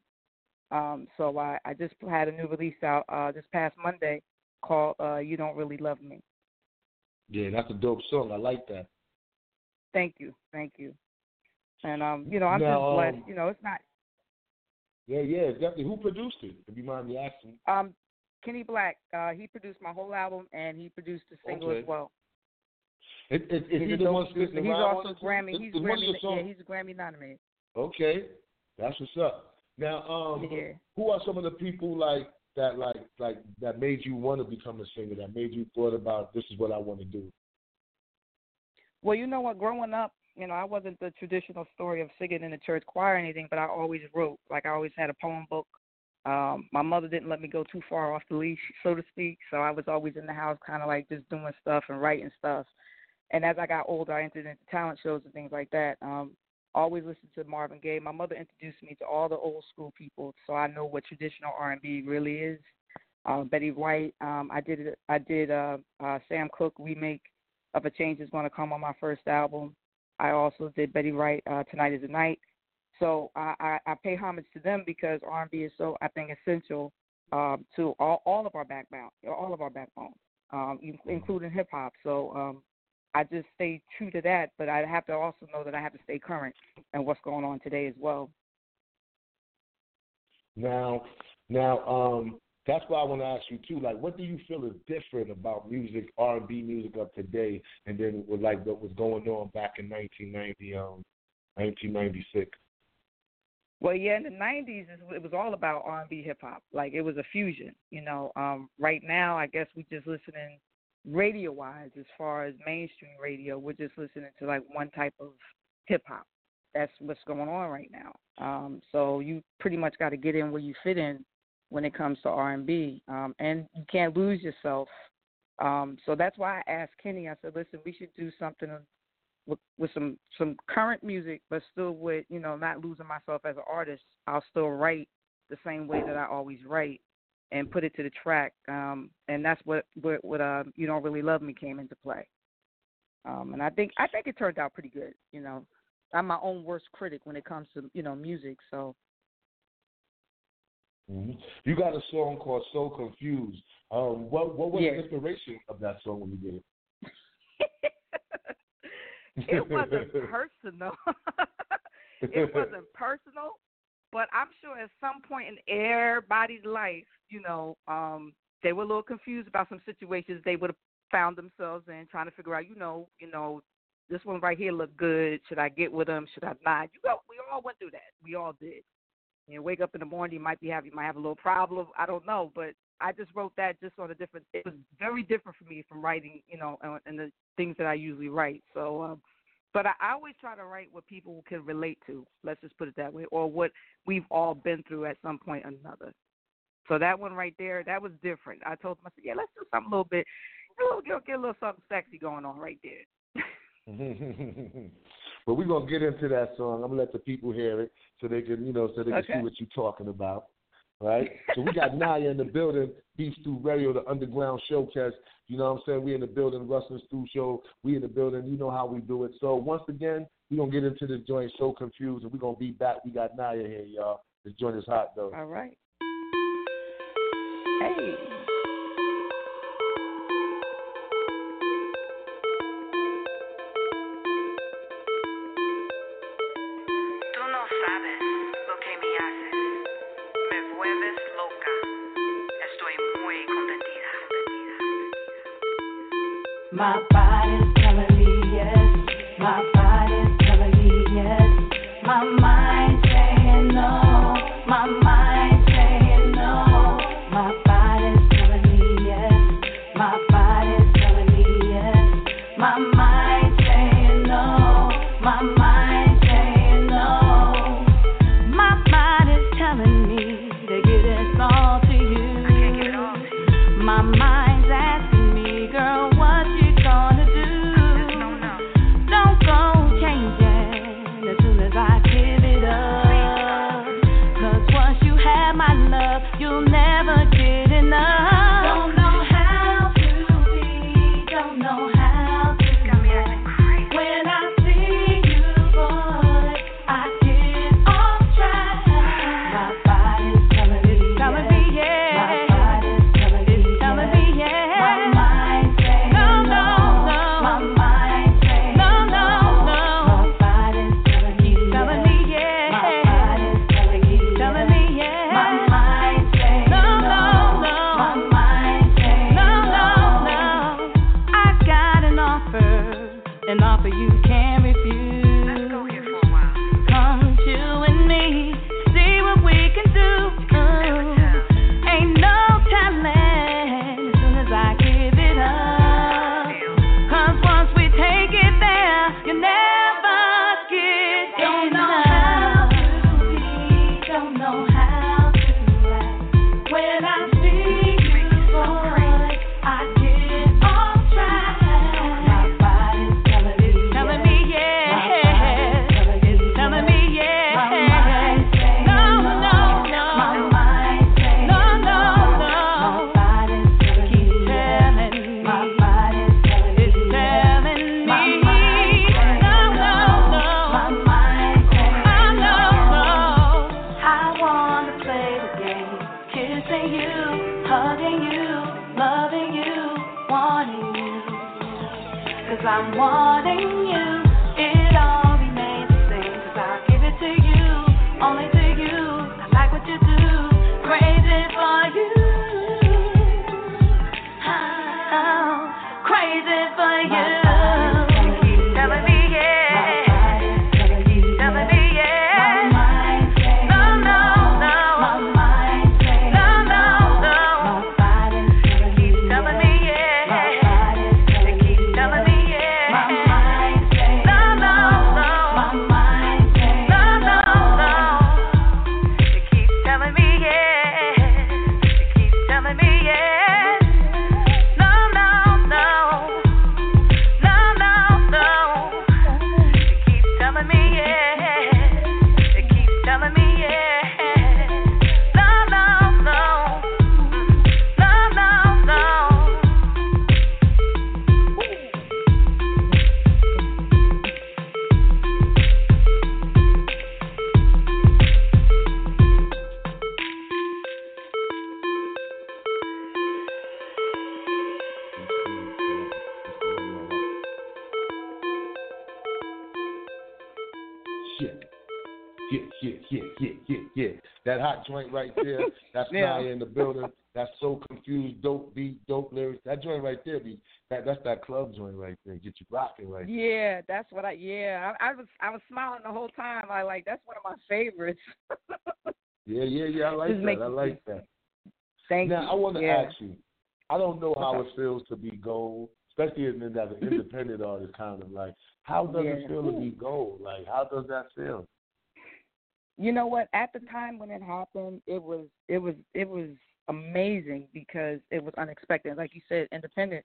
Um, so I, I just had a new release out uh, this past Monday called uh, "You Don't Really Love Me." Yeah, that's a dope song. I like that. Thank you, thank you. And um, you know, I'm Now, just blessed. um, You know, it's not Yeah, yeah, definitely. Who produced it? If you mind me asking. um Kenny Black, uh, he produced my whole album and he produced the single Okay. as well. Is, is, is he's the one producer. He's around also? Grammy. He's Grammy. Yeah, he's a Grammy nominated. Okay, that's what's up. Now, um, Yeah. who are some of the people like that, like, like that made you want to become a singer? That made you thought about this is what I want to do. Well, you know what? Growing up, you know, I wasn't the traditional story of singing in the church choir or anything, but I always wrote. Like I always had a poem book. Um, my mother didn't let me go too far off the leash, so to speak. So I was always in the house, kind of like just doing stuff and writing stuff. And as I got older, I entered into talent shows and things like that. Um, always listened to Marvin Gaye. My mother introduced me to all the old school people, so I know what traditional R&B really is. Um, Betty White. Um, I did. I did uh, uh, Sam Cooke remake of A Change Is Going to Come on my first album. I also did Betty Wright, uh, Tonight Is the Night. So I, I, I pay homage to them because R&B is so I think essential um, to all, all of our backbone, all of our backbone, um, including hip hop. So um, I just stay true to that, but I have to also know that I have to stay current and what's going on today as well. Now, now, um, that's why I want to ask you too. Like, what do you feel is different about music, R and B music of today, and then with like what was going on back in 1990, um, 1996? Well, yeah, in the '90s, it was all about R&B, hip hop. Like it was a fusion. You know, um, right now, I guess we're just listening radio-wise, as far as mainstream radio, we're just listening to like one type of hip hop. That's what's going on right now. Um, so you pretty much got to get in where you fit in when it comes to R&B, um, and you can't lose yourself. Um, so that's why I asked Kenny. I said, "Listen, we should do something with, with some some current music, but still with you know not losing myself as an artist. I'll still write the same way that I always write and put it to the track. Um, and that's what what, what uh, you don't really love me came into play. Um, and I think I think it turned out pretty good. You know, I'm my own worst critic when it comes to you know music. So hmm You got a song called "So Confused." Um, what what was Yeah. the inspiration of that song when you did it? *laughs* it wasn't personal. *laughs* it wasn't personal, but I'm sure at some point in everybody's life, you know, um, they were a little confused about some situations they would have found themselves in, trying to figure out, you know, you know, this one right here look good. Should I get with them? Should I not? You know, we all went through that. We all did. You know, wake up in the morning, you might be have you might have a little problem. I don't know, but I just wrote that just on a different. It was very different for me from writing, you know, and, and the things that I usually write. So, um, but I, I always try to write what people can relate to. Let's just put it that way, or what we've all been through at some point or another. So that one right there, that was different. I told them, I said, yeah, let's do something a little bit, a little, get, get a little something sexy going on right there. *laughs* but we're gonna get into that song. I'm gonna let the people hear it so they can, you know, so they can Okay. see what you're talking about. Right? so we got Ny'a in the building, Beef Stew Radio, the underground showcase. You know what I'm saying? We in the building, Russ and Stu Show. We in the building. You know how we do it. So once again, we're gonna get into this joint so confused and we're gonna be back. We got Ny'a here, y'all. This joint is hot though. All right. Hey. That hot joint right there, that's Yeah. Ny'a in the building. That's so confused, dope beat, dope lyrics. That joint right there, be that that's that club joint right there. Get you rocking right there. Yeah, that's what I. Yeah, I, I was I was smiling the whole time. I like that's one of my favorites. *laughs* Yeah, yeah, yeah. I like Just that. I like that. Thank now you. I want to yeah. ask you. I don't know how it feels to be gold, especially as an as an independent artist. Kind of like, how does Yeah. it feel to be gold? Like, how does that feel? You know what? At the time when it happened, it was it was it was amazing because it was unexpected. Like you said, independent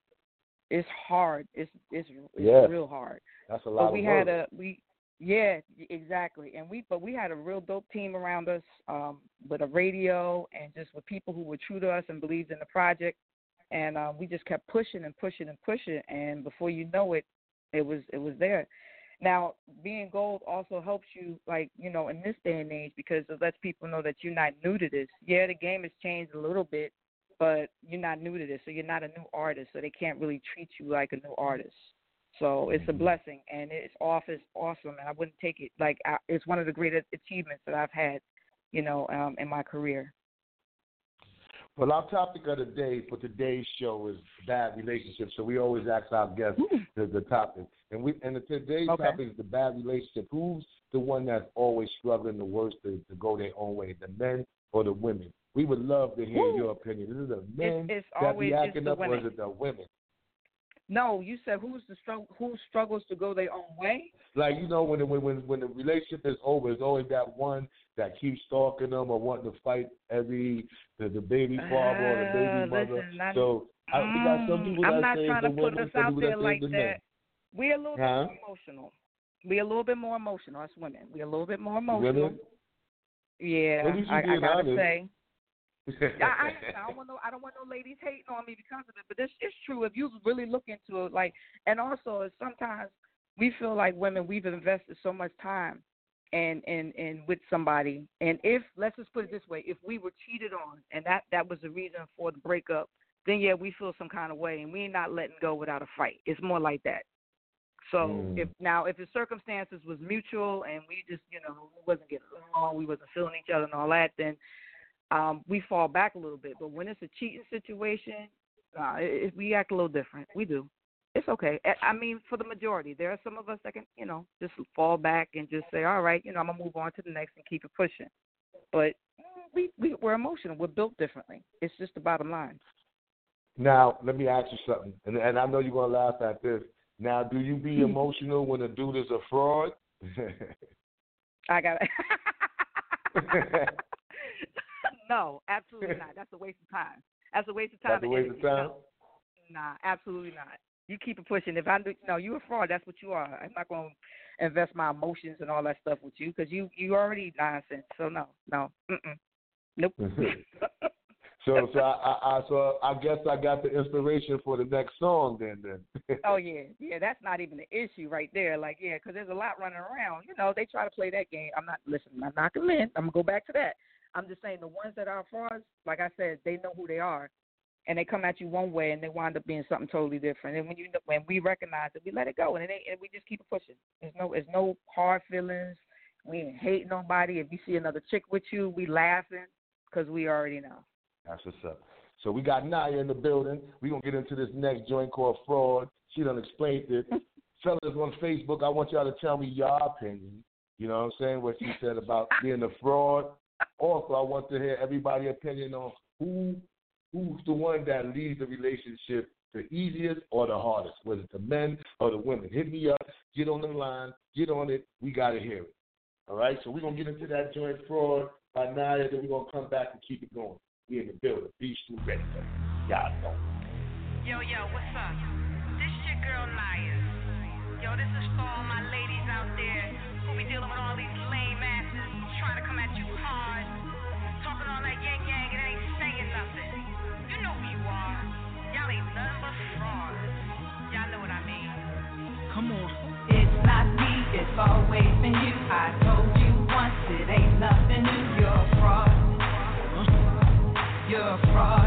is hard. It's it's, it's Yeah. real hard. That's a lot But we of had a we yeah exactly, and we but we had a real dope team around us um, with a radio and just with people who were true to us and believed in the project, and uh, we just kept pushing and pushing and pushing, and before you know it, it was it was there. Now, being gold also helps you, like you know, in this day and age, because it lets people know that you're not new to this. Yeah, the game has changed a little bit, but you're not new to this, so you're not a new artist, so they can't really treat you like a new artist. So it's a blessing, and it's off. It's awesome, and I wouldn't take it like I, it's one of the greatest achievements that I've had, you know, um, in my career. Well, our topic of the day for today's show is bad relationships. So we always ask our guests hmm. the, the topic, and we and the, today's Okay. topic is the bad relationship. Who's the one that's always struggling the worst to, to go their own way, the men or the women? We would love to hear Woo. your opinion. Is it the men it's that always be it's acting up, or is it the women? No, you said who's the struggle? Who struggles to go their own way? Like you know, when the, when when when the relationship is over, it's always that one that keeps stalking them or wanting to fight every the, the baby father or the baby Uh, mother. listen, so I, we got some people Mm, I'm that not trying to put women, us out people there like that. men. We're a little Huh? bit more emotional. We're a little bit more emotional as women. We're a little bit more emotional. Women? Yeah, At least you I, I gotta honest. say. I, I, I don't want *laughs* no, I don't want no ladies hating on me because of it, but this is true. If you really look into it, like, and also sometimes we feel like women we've invested so much time and and and with somebody, and if let's just put it this way, if we were cheated on and that that was the reason for the breakup, then yeah, we feel some kind of way, and we're not letting go without a fight. It's more like that. So Mm. if now if the circumstances was mutual and we just you know we wasn't getting along, we wasn't feeling each other and all that, then um, we fall back a little bit. But when it's a cheating situation, uh, it, it, we act a little different. We do. It's okay. I- I mean, for the majority, there are some of us that can, you know, just fall back and just say, all right, you know, I'm gonna move on to the next and keep it pushing. But we, we we're emotional. We're built differently. It's just the bottom line. Now, let me ask you something, and, and I know you're gonna laugh at this. Now, do you be *laughs* emotional when a dude is a fraud? I got it. *laughs* *laughs* no, absolutely *laughs* not. That's a waste of time. That's a waste of time. That's a waste of time. No. Nah, absolutely not. You keep it pushing. If I do, no, you're a fraud. That's what you are. I'm not going to invest my emotions and all that stuff with you because you you already nonsense. So no, no, mm-mm. nope. *laughs* so, *laughs* so I, I, so I guess I got the inspiration for the next song. Then, then. oh yeah, yeah. That's not even the issue right there. Like yeah, because there's a lot running around. You know, they try to play that game. I'm not listening. I'm not them in. I'm gonna go back to that. I'm just saying the ones that are frauds, like I said, they know who they are, and they come at you one way and they wind up being something totally different. And when you when we recognize it, we let it go and it ain't, and we just keep it pushing. There's no there's no hard feelings. We ain't hate nobody. If you see another chick with you, we laughing because we already know. That's what's up. So we got Ny'a in the building. We're going to get into this next joint called Fraud. She done explained it. *laughs* Fellas on Facebook, I want y'all to tell me your opinion. You know what I'm saying? What she said about *laughs* being a fraud. Also, I want to hear everybody's opinion on who who's the one that leads the relationship the easiest or the hardest, whether it's the men or the women. Hit me up, get on the line, get on it. We got to hear it. All right, so we're going to get into that joint fraud by Ny'a, then we're going to come back and keep it going. We in the building. Beef Stew ready. Y'all know. Yo, yo, what's up? This your girl Ny'a. Yo, this is for all my ladies out there who be dealing with all these lame asses trying to come at you Come on. It's not me, it's always been you. I told you once, it ain't nothing new. You're a fraud. You're a fraud.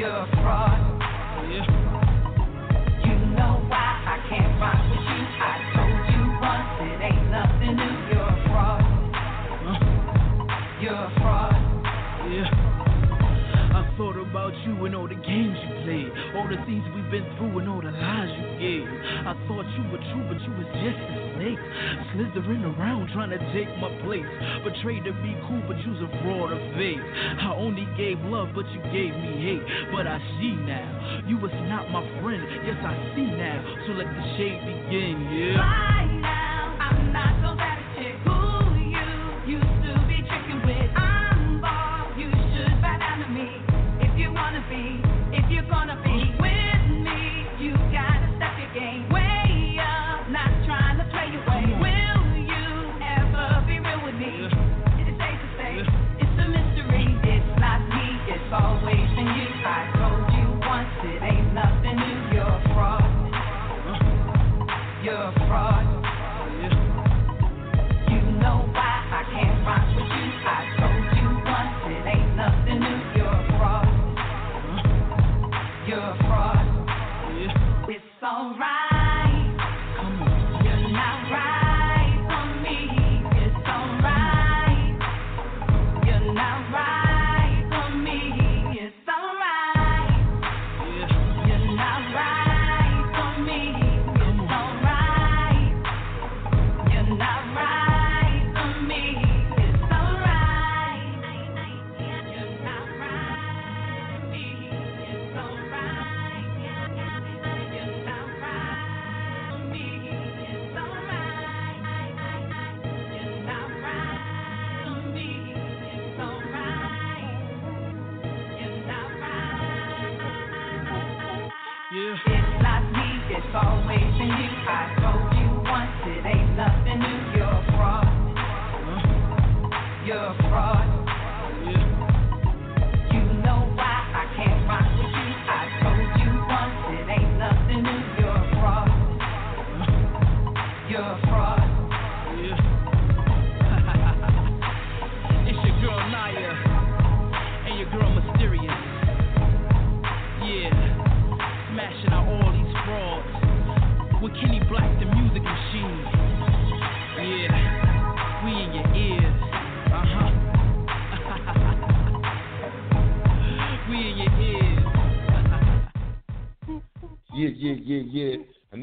You're a fraud. Yeah. You know why I can't rock with you. I told you once it ain't nothing new. You're a fraud. You're a fraud. Yeah. I thought about you and all the games you played, all the things we've been through and all the lies you gave. I thought you were true, but you was just a snake, slithering around trying to take my place. Betrayed to be cool, but you's a fraud of faith. I only gave love, but you gave me hate. But I see now, you was not my friend. Yes, I see now. So let the shade begin. Yeah. Right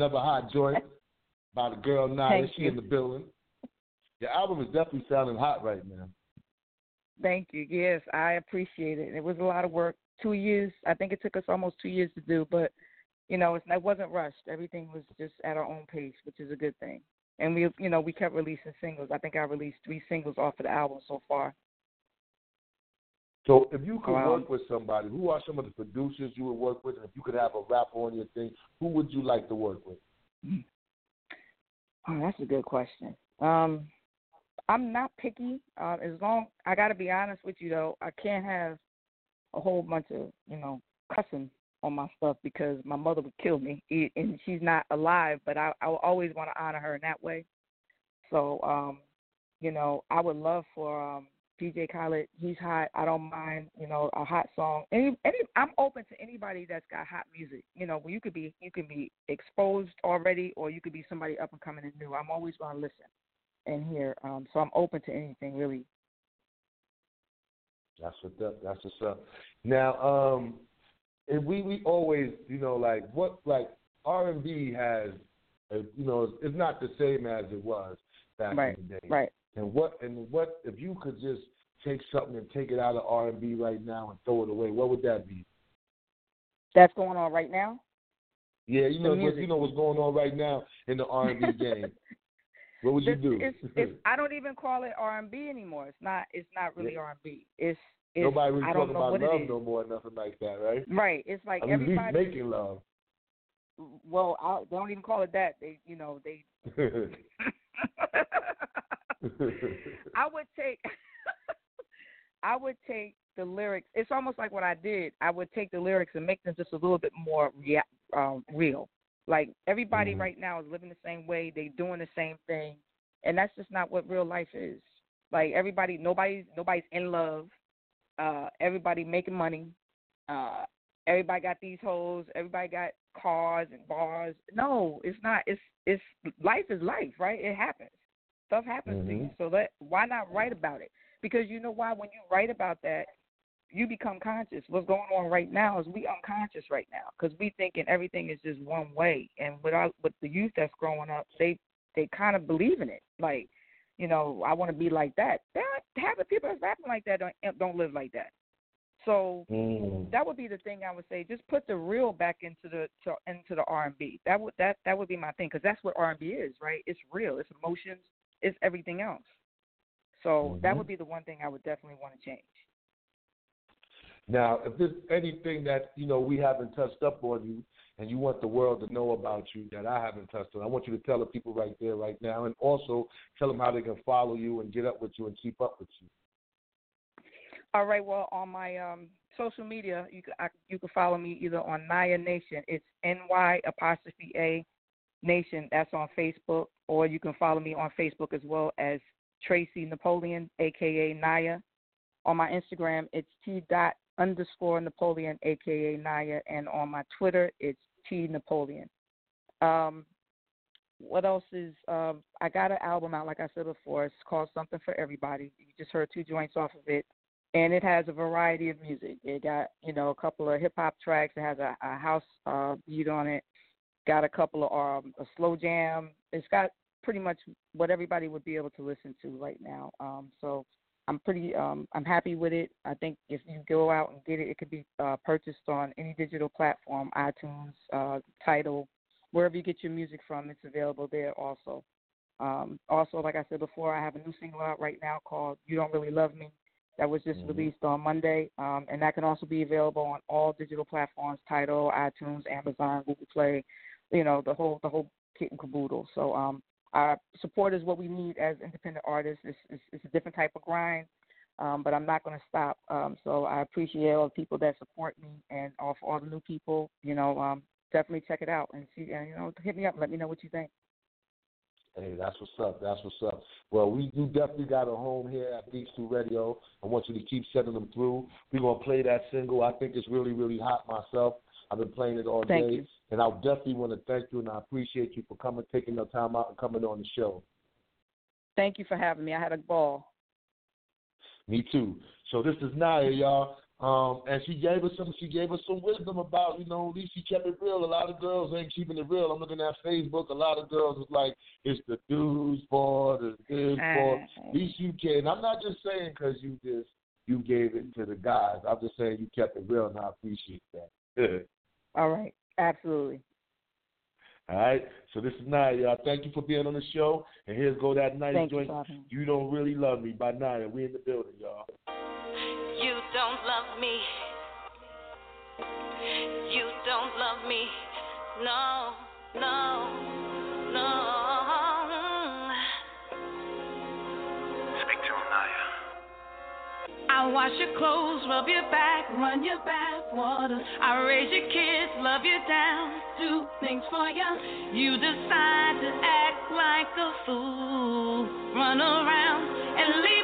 Another hot joint by the girl Ny'a. She you. in the building. Your album is definitely sounding hot right now. Thank you. Yes, I appreciate it. It was a lot of work. Two years. I think it took us almost two years to do, but you know, it's, it wasn't rushed. Everything was just at our own pace, which is a good thing. And we, you know, we kept releasing singles. I think I released three singles off of the album so far. So if you could Wow. work with somebody, who are some of the producers you would work with? And if you could have a rapper on your thing, who would you like to work with? Oh, that's a good question. Um, I'm not picky. Uh, as long I got to be honest with you though, I can't have a whole bunch of you know cussing on my stuff because my mother would kill me, and she's not alive. But I I will always want to honor her in that way. So um, you know, I would love for um DJ Khaled. He's hot. I don't mind. You know, a hot song. Any any I'm open to anybody that's got hot music. You know, you could be you can be exposed already, or you could be somebody up and coming and new. I'm always going to listen and hear. Um, so I'm open to anything really. That's what's up. That's what's up. Now, um, and we we always, you know, like what like R and B has, uh, you know, it's, it's not the same as it was back Right, in the day. right. And what and what if you could just take something and take it out of R and B right now and throw it away? What would that be? That's going on right now. Yeah, you know, what, you know what's going on right now in the R and B *laughs* game. What would you It's- do? It's, *laughs* it's, I don't even call it R and B anymore. It's not. It's not really Yeah. R and B. It's. Nobody really talking about love no more, nothing like that, right? Right. It's like I mean, everybody. making love. Well, I, they don't even call it that. They, you know, they. *laughs* I would take. *laughs* I would take the lyrics. It's almost like what I did. I would take the lyrics and make them just a little bit more rea- um, real. Like everybody Mhm. right now is living the same way. They doing the same thing, and that's just not what real life is. Like everybody, nobody's nobody's in love. Uh, everybody making money. Uh, everybody got these hoes. Everybody got cars and bars. No, it's not. It's it's life is life, right? It happens. Stuff happens to you. So that why not write about it? Because you know why? When you write about that, you become conscious. What's going on right now is we unconscious right now because we thinking everything is just one way. And with our with the youth that's growing up, they they kind of believe in it. Like, you know, I want to be like that. That half the people that's rapping like that don't don't live like that. So Mm. that would be the thing I would say. Just put the real back into the to, into the R and B. That would that that would be my thing because that's what R and B is, right? It's real. It's emotions. It's everything else. So that Mhm. would be the one thing I would definitely want to change. Now, if there's anything that you know we haven't touched up on you, and you want the world to know about you that I haven't touched on, I want you to tell the people right there, right now, and also tell them how they can follow you and get up with you and keep up with you. All right. Well, on my um, social media, you can I, you can follow me either on Ny'a Nation. It's N Y apostrophe A Nation. That's on Facebook, or you can follow me on Facebook as well as Tracey Napoleon, aka Ny'a. On my Instagram, it's T dot underscore Napoleon, aka Ny'a, and on my Twitter, it's T Napoleon. Um, what else is um I got an album out like I said before. It's called Something for Everybody. You just heard two joints off of it. And it has a variety of music. It got, you know, a couple of hip hop tracks. It has a, a house uh beat on it. Got a couple of um a slow jam. It's got pretty much what everybody would be able to listen to right now. Um so I'm pretty um I'm happy with it. I think if you go out and get it, it could be uh purchased on any digital platform, iTunes, uh Tidal, wherever you get your music from, it's available there also. Um, also, like I said before, I have a new single out right now called "You Don't Really Love Me." That was just Mhm. released on Monday, um, and that can also be available on all digital platforms: Tidal, iTunes, Amazon, Google Play. You know, the whole the whole kit and caboodle. So, um, our support is what we need as independent artists. It's, it's, it's a different type of grind, um, but I'm not going to stop. Um, so I appreciate all the people that support me, and all for all the new people. You know, um, definitely check it out and see. And you know, hit me up. Let me know what you think. Hey, that's what's up. That's what's up. Well, we you definitely got a home here at Beef Stew Radio. I want you to keep sending them through. We're gonna play that single. I think it's really, really hot myself. I've been playing it all Thank day. you. And I definitely want to thank you and I appreciate you for coming, taking the time out and coming on the show. Thank you for having me. I had a ball. Me too. So this is Ny'a, y'all. Um, and she gave us some. She gave us some wisdom about, you know, at least she kept it real. A lot of girls ain't keeping it real. I'm looking at Facebook. A lot of girls is like, it's the dudes for the this for. At least you can. I'm not just saying because you just you gave it to the guys. I'm just saying you kept it real, and I appreciate that. *laughs* All right. Absolutely. All right. So this is Ny'a, y'all. Thank you for being on the show. And here's go that nice Thank you, joint. Bobby. You don't really love me by Ny'a. We in the building, y'all. You don't love me. You don't love me. No, no, no. I wash your clothes, rub your back, run your bath water. I raise your kids, love you down, do things for you. You decide to act like a fool, run around and leave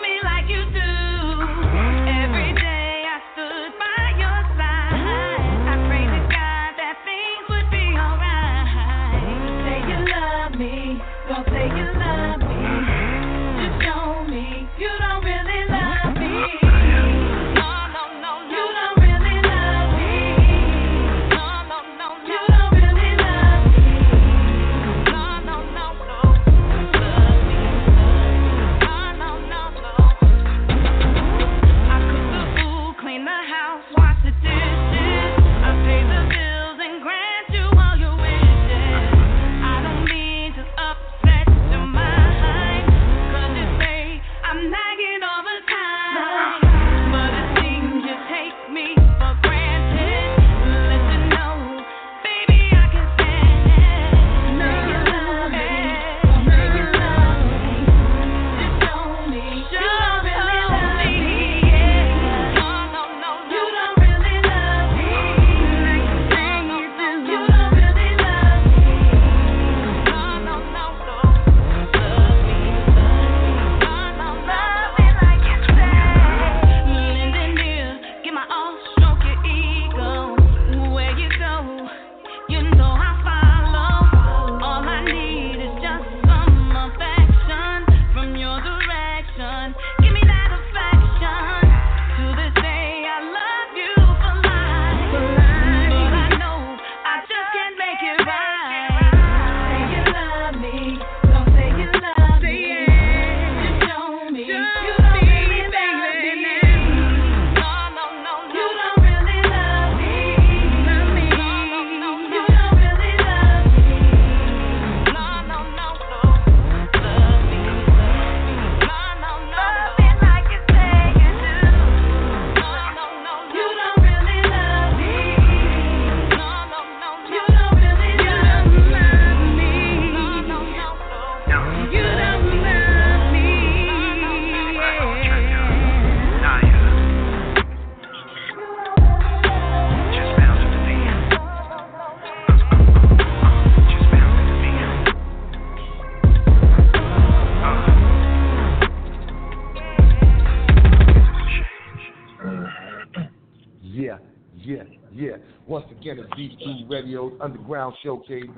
again, Beef Stew Radio's Underground Showcase.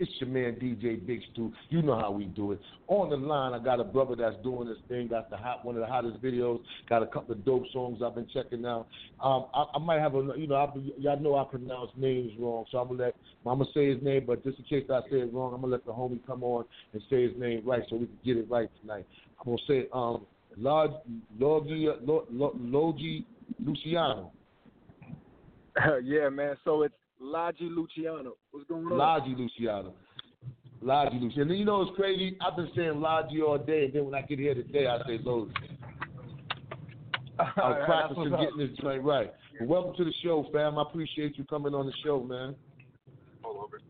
It's your man DJ Big Stu. You know how we do it. On the line, I got a brother that's doing this thing. Got the hot, one of the hottest videos. Got a couple of dope songs I've been checking out. Um, I, I might have a, you know, I, y'all know I pronounce names wrong, so I'm gonna let, I'm gonna say his name, but just in case I say it wrong, I'm gonna let the homie come on and say his name right, so we can get it right tonight. I'm gonna say, um, Loji, Loji, Loji Luciano. *laughs* yeah, man. So it's Loji Luciano. What's going on? Loji Luciano. Loji Luciano. And you know what's crazy? I've been saying Loji all day, and then when I get here today, I say Loji. I was Alright, practicing that's what's up. getting this joint right. But welcome to the show, fam. I appreciate you coming on the show, man. All over.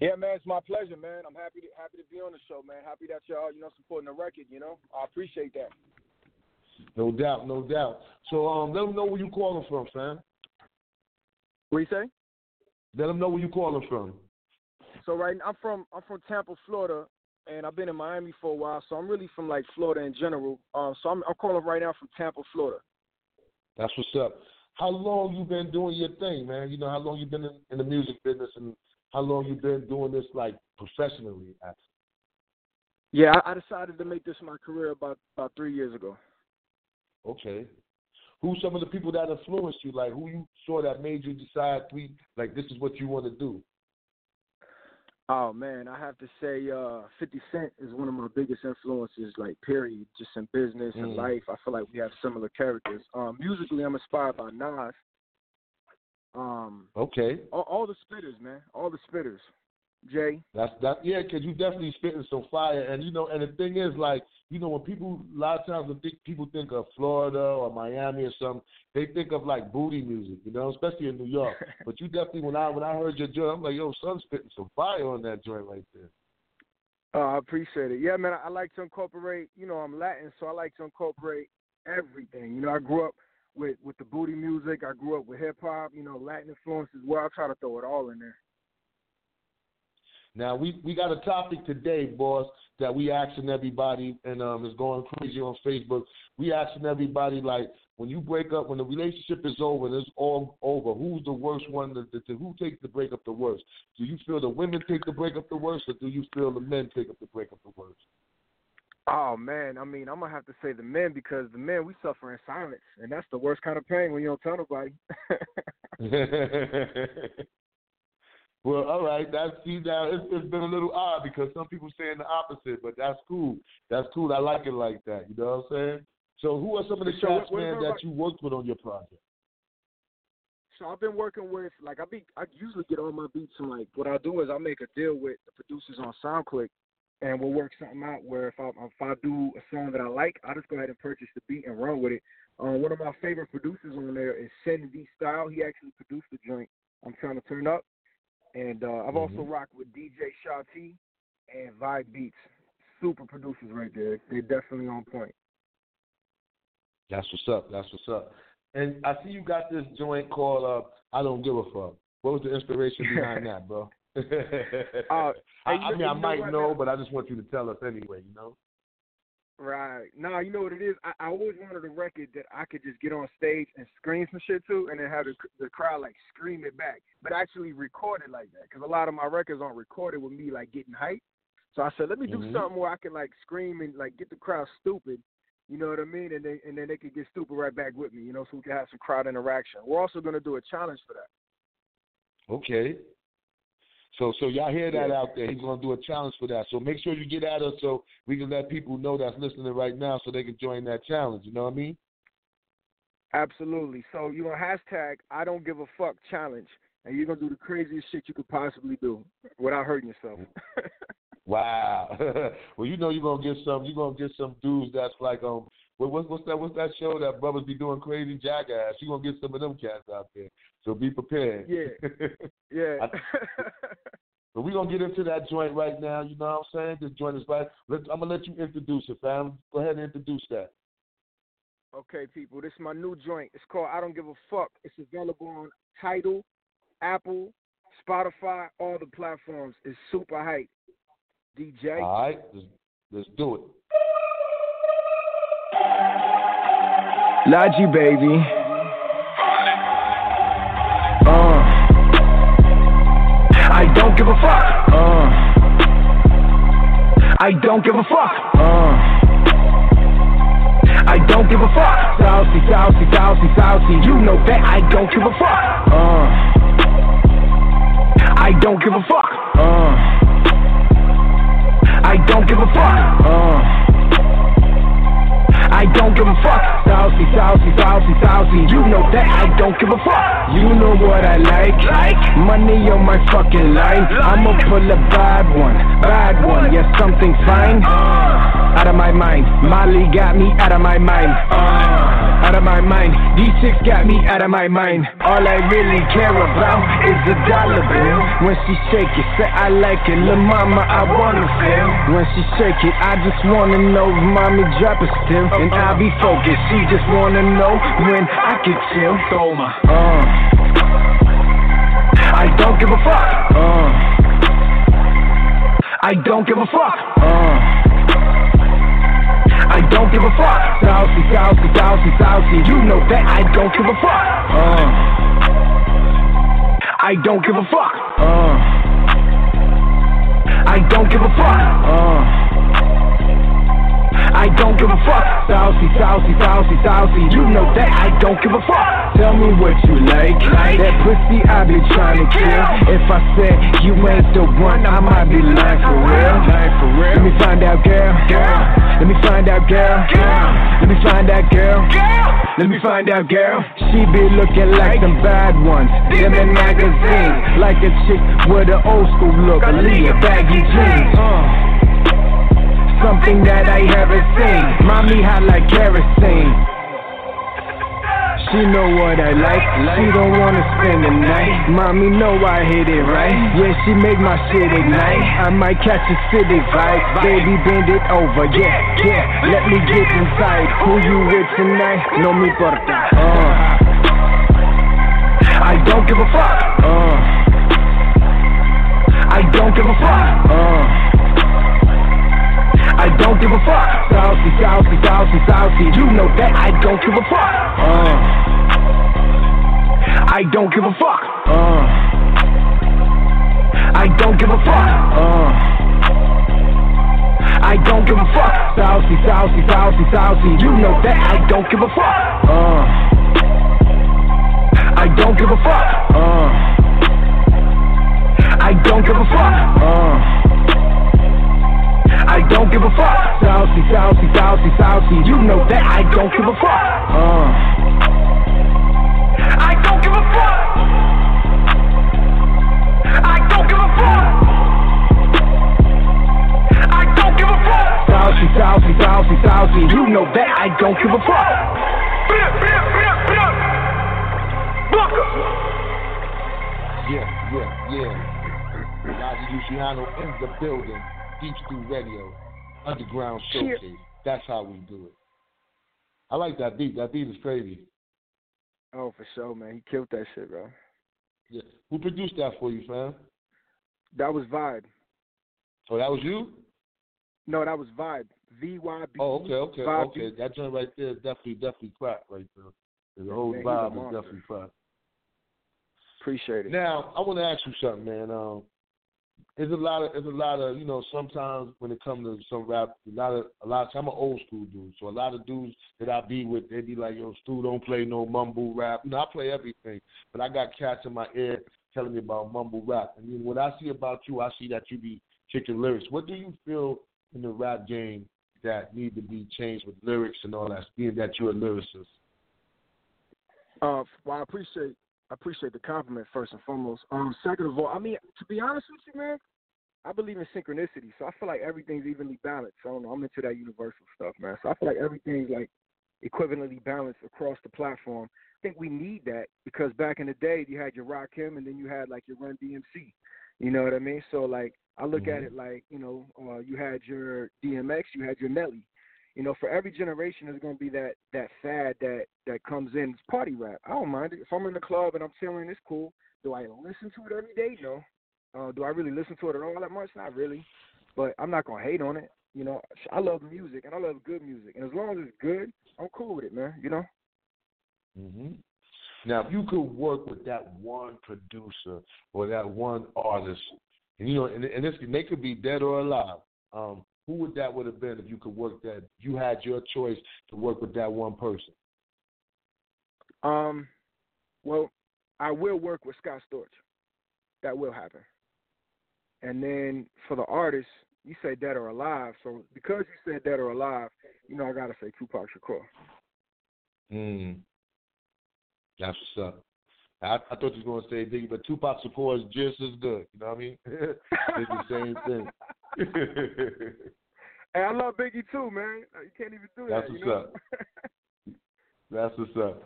Yeah, man, it's my pleasure, man. I'm happy to happy to be on the show, man. Happy that y'all, you know, supporting the record. You know, I appreciate that. No doubt, no doubt. So um, let them know where you calling from, fam. What you say? Let them know where you calling from. So right, now, I'm from I'm from Tampa, Florida, and I've been in Miami for a while. So I'm really from like Florida in general. Um, so I'm I'm calling right now from Tampa, Florida. That's what's up. How long you been doing your thing, man? You know how long you been in, in the music business, and how long you been doing this like professionally? Actually. Yeah, I, I decided to make this my career about about three years ago. Okay. Who's some of the people that influenced you? Like who you saw that made you decide we like this is what you want to do? Oh man, I have to say, uh, Fifty Cent is one of my biggest influences. Like, period, just in business and Mm. life. I feel like we have similar characters. Um, musically, I'm inspired by Nas. Um, Okay. all, all the spitters, man, all the spitters. Jay, That's that. Yeah, because you definitely spitting some fire, and you know, and the thing is, like, you know, when people a lot of times when think, people think of Florida or Miami or something, they think of like booty music, you know, especially in New York. *laughs* but you definitely, when I when I heard your joint, I'm like, yo, son's spitting some fire on that joint right there. uh, I appreciate it. Yeah, man, I, like to incorporate. You know, I'm Latin, so I like to incorporate everything. You know, I grew up with with the booty music. I grew up with hip hop. You know, Latin influence as well. I try to throw it all in there. Now we we got a topic today, boss, that we asking everybody, and um, it's going crazy on Facebook. We asking everybody like, when you break up, when the relationship is over, and it's all over. Who's the worst one? To, to, to- who takes the breakup the worst? Do you feel the women take the breakup the worst, or do you feel the men take up the breakup the worst? Oh man, I mean, I'm gonna have to say the men because the men we suffer in silence, and that's the worst kind of pain when you don't tell nobody. *laughs* *laughs* well, all right. That's see now it's, it's been a little odd because some people saying the opposite, but that's cool. That's cool. I like it like that. You know what I'm saying? So, who are some of the So what man, that you worked with on your project? So I've been working with like I be I usually get all my beats and like what I do is I make a deal with the producers on SoundClick, and we'll work something out where if I if I do a song that I like, I just go ahead and purchase the beat and run with it. Um, one of my favorite producers on there is Sen D Style. He actually produced the joint. I'm trying to turn up, and uh, I've also Mhm. rocked with DJ Shawty and Vibe Beats. Super producers right there. They're definitely on point. That's what's up. That's what's up. And I see you got this joint called uh, "I Don't Give a Fuck." What was the inspiration behind that, bro? *laughs* Uh, I, I mean, I know might know, man? but I just want you to tell us anyway. You know? Right. No, you know what it is? I, I always wanted a record that I could just get on stage and scream some shit to and then have the, the crowd like scream it back, but actually record it like that. Because a lot of my records aren't recorded with me like getting hype. So I said, let me do Mhm. something where I can like scream and like get the crowd stupid. You know what I mean? And then and then they could get stupid right back with me. You know, so we can have some crowd interaction. We're also gonna do a challenge for that. Okay. So, so y'all hear that out there? He's gonna do a challenge for that. So make sure you get at us so we can let people know that's listening right now, so they can join that challenge. You know what I mean? Absolutely. So you know, hashtag I don't give a fuck challenge, and you're gonna do the craziest shit you could possibly do without hurting yourself. *laughs* Wow. *laughs* well, you know you're gonna get some. You're gonna get some dudes that's like um. What, what's what's that? What's that show that brothers be doing crazy jackass? You gonna get some of them cats out there. So be prepared. Yeah. *laughs* yeah. *laughs* But we're gonna get into that joint right now. You know what I'm saying? This joint is right. Let's, I'm gonna let you introduce it, fam. Go ahead and introduce that. okay, people, this is my new joint. It's called I Don't Give a Fuck. It's available on Tidal, Apple, Spotify, all the platforms. It's super hype. DJ. All right, let's, let's do it. Loji, baby. Give a fuck. Uh. I don't give a fuck. Uh. I don't give a fuck. Saucy, saucy, saucy, saucy. You know that I don't give a fuck. Uh. I don't give a fuck. Uh. I don't give a fuck. Uh. I don't give a fuck. Saucy, saucy, saucy, saucy. You know that I don't give a fuck. You know what I like. Like money on my fucking line. I'ma pull a bad one, bad one. Yeah, something fine. Uh. Out of my mind. Molly got me out of my mind. Uh, out of my mind. These chicks got me out of my mind. All I really care about is the dollar bill. When she shake it, say I like it. Lil' mama, I wanna feel. When she shake it, I just wanna know if mommy drop it still. And I be focused. She just wanna know when I can chill. Toma. Uh. I don't give a fuck. Uh. I don't give a fuck. Uh. I don't give a fuck. Saucy, saucy, saucy, saucy. You know that I don't give a fuck. Uh. I don't give a fuck. Uh. I don't give a fuck. Uh. I don't give a fuck. Saucy, saucy, saucy, saucy. You know that I don't give a fuck. Tell me what you like. like. That pussy I be trying to kill. If I said you ain't the one, I might be lying for real. Let me find out, girl. Let me find out, girl. Let me find out, girl. Let me find out, girl. She be looking like some bad ones. Them in magazines. Like a chick with an old school look. A Aaliyah baggy jeans. Uh. Something that I haven't seen. Mommy hot like kerosene. She know what I like. She don't wanna spend the night. Mommy know I hit it right. Yeah, she make my shit ignite. I might catch a city vibe. Baby, bend it over. Yeah, yeah. Let me get inside. Who you with tonight? No me importa. Uh. I don't give a fuck. Uh. I don't give a fuck. Uh. I don't give a fuck. Saucy, saucy, saucy, saucy. You know that I don't give a fuck. Uh. I don't give a fuck. Uh. I don't give a fuck. Uh. I don't give a fuck. Saucy, saucy, saucy, saucy. You know that I don't give a fuck. Uh. I don't give a fuck. Uh. I don't give a fuck. Uh. I don't give a fuck. Saucy, saucy, saucy, saucy. You know that I don't give a fuck. Uh. I don't give a fuck. I don't give a fuck. I don't give a fuck. Saucy, saucy, saucy, saucy. You know that I don't give a fuck. Yeah, yeah, yeah. Roger Luciano in the building. Beef Stew Radio. Underground Cheer. Showcase. That's how we do it. I like that beat. That beat is crazy. Oh, for sure, man. He killed that shit, bro. Yeah. Who produced that for you, fam? That was Vyb. Oh, that was you? No, that was Vyb. V Y B. Oh, okay, okay, Vyb okay. That joint right there is definitely, definitely crack right there. The whole Man, vibe is definitely crack. Appreciate it. Now, I want to ask you something, man. Um, there's a lot of, there's a lot of, you know, sometimes when it comes to some rap, a lot of, a lot. Of, I'm an old school dude, so a lot of dudes that I be with, they be like, "Yo, Stu, don't play no mumble rap." You know, I play everything, but I got cats in my ear telling me about mumble rap. And then what I see about you, I see that you be kicking lyrics. What do you feel in the rap game that need to be changed with lyrics and all that, being that you're a lyricist? Uh, well, I appreciate I appreciate the compliment first and foremost. Um, second of all, I mean, to be honest with you, man, I believe in synchronicity, so I feel like everything's evenly balanced. I don't know, I'm into that universal stuff, man. So I feel like everything's like equivalently balanced across the platform. I think we need that because back in the day, you had your Rakim and then you had like your Run DMC. You know what I mean? So like, I look at it like, you know, uh, you had your DMX, you had your Nelly. You know, for every generation, there's going to be that that fad that that comes in. It's party rap. I don't mind it. If I'm in the club and I'm chilling, it's cool. Do I listen to it every day? No. Uh, do I really listen to it at all that much? Not really. But I'm not gonna hate on it. You know, I love music and I love good music, and as long as it's good, I'm cool with it, man. You know. hmm Now, if you could work with that one producer or that one artist, and you know, and, and this they could be dead or alive. Um, who would that would have been if you could work that? You had your choice to work with that one person. Um, well, I will work with Scott Storch. That will happen. And then for the artist, you say dead or alive. So because you said dead or alive, you know I gotta say Tupac Shakur. Mm. That's what's up. I, I thought you going to say Biggie, but Tupac Shakur is just as good. You know what I mean? *laughs* it's the same thing. *laughs* Hey, I love Biggie too, man. You can't even do That's that. That's what's up. *laughs* That's what's up.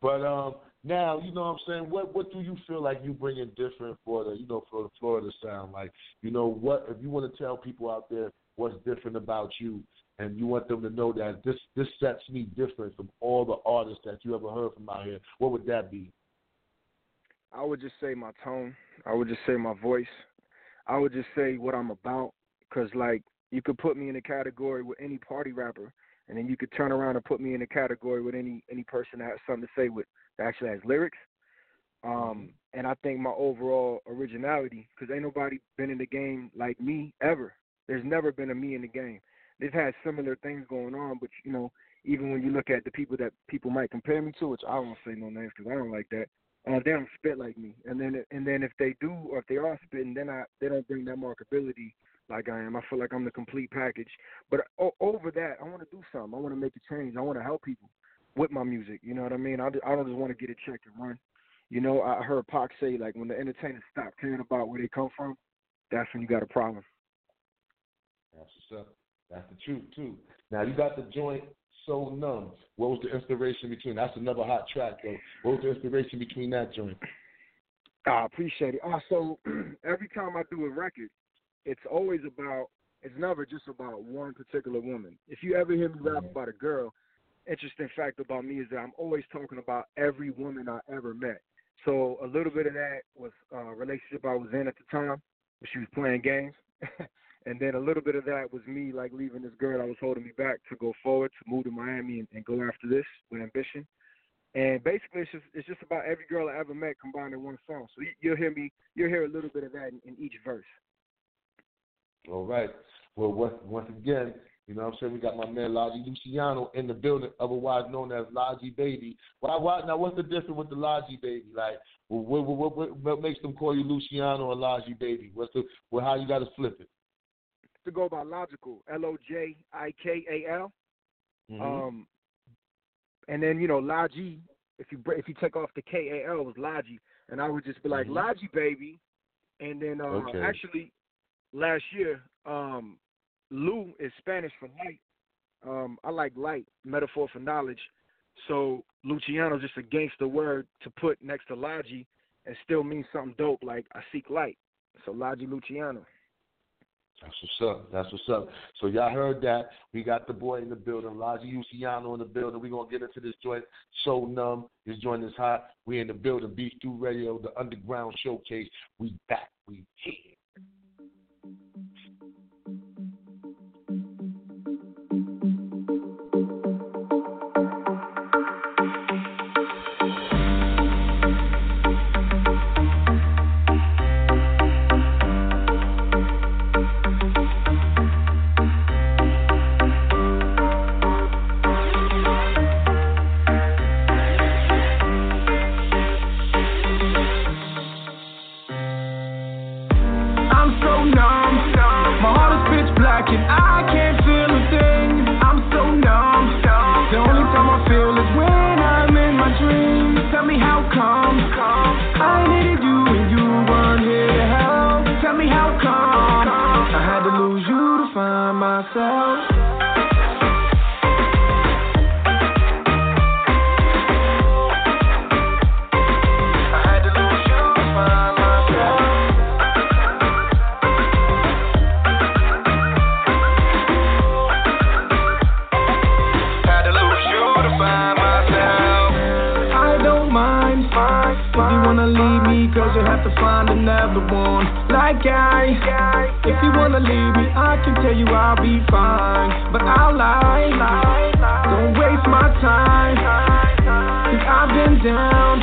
But um, now you know what I'm saying. What what do you feel like you bring in different for the you know for the Florida sound? Like you know what if you want to tell people out there what's different about you, and you want them to know that this this sets me different from all the artists that you ever heard from out here. What would that be? I would just say my tone. I would just say my voice. I would just say what I'm about. Cause like you could put me in a category with any party rapper, and then you could turn around and put me in a category with any any person that has something to say with actually has lyrics. Um, and I think my overall originality, because ain't nobody been in the game like me ever. There's never been a me in the game. They've had similar things going on, but you know, even when you look at the people that people might compare me to, which I won't say no names because I don't like that. Uh, they don't spit like me, and then and then if they do or if they are spitting, then I they don't bring that markability like I am. I feel like I'm the complete package. But o- over that, I want to do something. I want to make a change. I want to help people with my music. You know what I mean? I, I don't just want to get a check and run. You know, I heard Pac say like when the entertainers stop caring about where they come from, that's when you got a problem. That's what's up. That's the truth too. Now you got the joint so numb. What was the inspiration between? That's another hot track though. What was the inspiration between that joint? I appreciate it. Uh, also, *clears throat* every time I do a record, it's always about. It's never just about one particular woman. If you ever hear me rap mm-hmm. about a girl, interesting fact about me is that I'm always talking about every woman I ever met. So a little bit of that was a relationship I was in at the time, she was playing games, *laughs* and then a little bit of that was me like leaving this girl that was holding me back to go forward, to move to Miami and, and go after this with ambition. And basically, it's just it's just about every girl I ever met combined in one song. So you, you'll hear me, you'll hear a little bit of that in, in each verse. All right. Well, once, once again, you know what I'm saying? We got my man Loji Luciano in the building, otherwise known as Loji Baby. Why, why, now, what's the difference with the Loji Baby? Like, what, what, what, what makes them call you Luciano or Loji Baby? What's the, well, how you got to flip it? To go by Lojikal, L O J I K A L. Mhm. Um, and then you know Loji, if you if you take off the K A L was Loji, and I would just be like Mhm. Loji baby, and then uh, Okay. actually last year um, Lu is Spanish for light. Um, I like light, metaphor for knowledge. So Luciano's just a gangster word to put next to Loji and still means something dope like I seek light. So Loji Luciano. That's what's up. That's what's up. So y'all heard that. We got the boy in the building, Loji Luciano in the building. We're gonna get into this joint. So numb. This joint is hot. We in the building. Beef Stew Radio, the underground showcase. We back. We here. You want to leave me, because you have to find another one. Like I if you wanna leave tell you I'll be fine. But I'll lie, don't waste my time. Cause I've been down,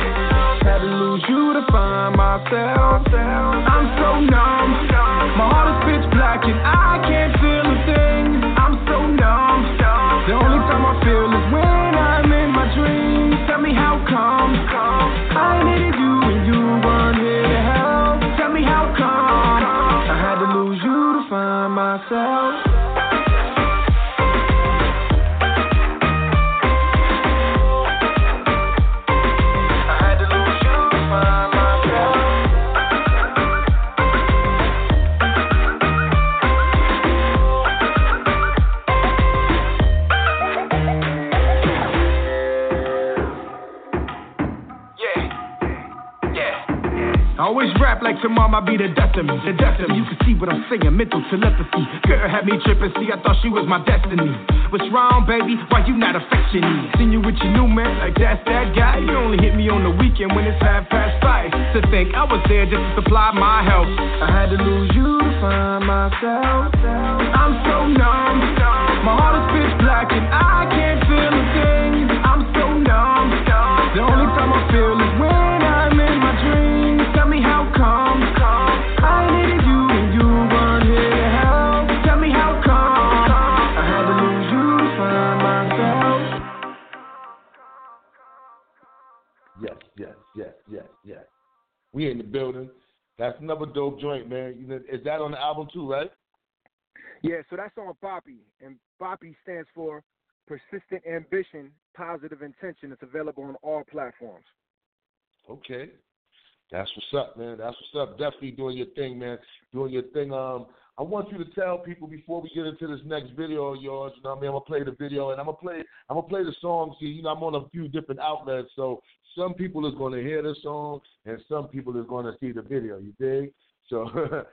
had to lose you to find myself. I'm so numb, my heart is pitch black and I can't tomorrow might be the death of me. The death of me. You can see what I'm saying, mental telepathy. Girl had me tripping, see, I thought she was my destiny. What's wrong, baby? Why you not affectionate? Seen you with your new man, like that's that guy. You only hit me on the weekend when it's half past five. To think I was there just to supply my help. I had to lose you to find myself. I'm so numb. My heart is pitch black and I We in the building. That's another dope joint, man. You know, is that on the album too, right? Yeah, so that's on PAPI, and PAPI stands for Persistent Ambition, Positive Intention. It's available on all platforms. Okay. That's what's up, man. That's what's up. Definitely doing your thing, man. Doing your thing. Um, I want you to tell people before we get into this next video of yours. You know, what I mean, I'm gonna play the video and I'm gonna play. I'm gonna play the song. See, you know, I'm on a few different outlets, so some people is gonna hear the song and some people is gonna see the video. You dig? So,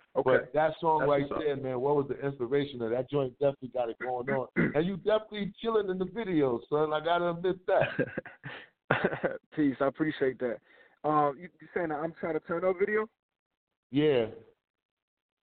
*laughs* but that song That's right there, man. What was the inspiration of that joint? Definitely got it going on, *clears throat* and you definitely chilling in the video, son. I gotta admit that. *laughs* Peace. I appreciate that. Um, you, you saying that I'm trying to turn up video? Yeah.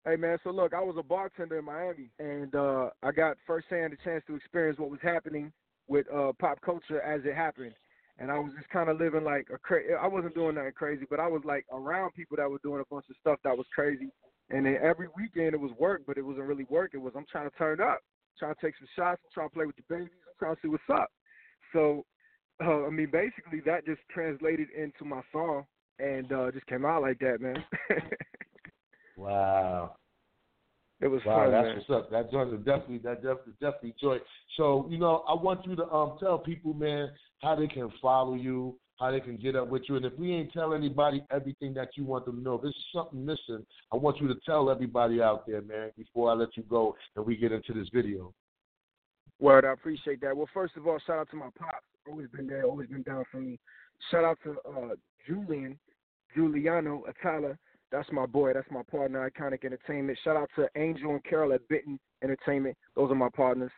Hey man, so look, I was a bartender in Miami, and uh, I got firsthand a chance to experience what was happening with uh, pop culture as it happened. And I was just kind of living like a cra- I wasn't doing nothing crazy, but I was like around people that were doing a bunch of stuff that was crazy. And then every weekend it was work, but it wasn't really work. It was I'm trying to turn up, trying to take some shots, I'm trying to play with the babies, I'm trying to see what's up. So, uh, I mean, basically that just translated into my song, and uh, just came out like that, man. *laughs* Wow. it was Wow, fun, that's man. what's up. That joint is definitely that definitely definitely joy. So, you know, I want you to um tell people, man, how they can follow you, how they can get up with you. And if we ain't tell anybody everything that you want them to know, if there's something missing, I want you to tell everybody out there, man, before I let you go and we get into this video. Word, I appreciate that. Well, first of all, shout out to my pops. Always been there, always been down for me. Shout out to uh, Julian, Giuliano Atala. That's my boy. That's my partner, Iconic Entertainment. Shout out to Angel and Carol at Bitten Entertainment. Those are my partners.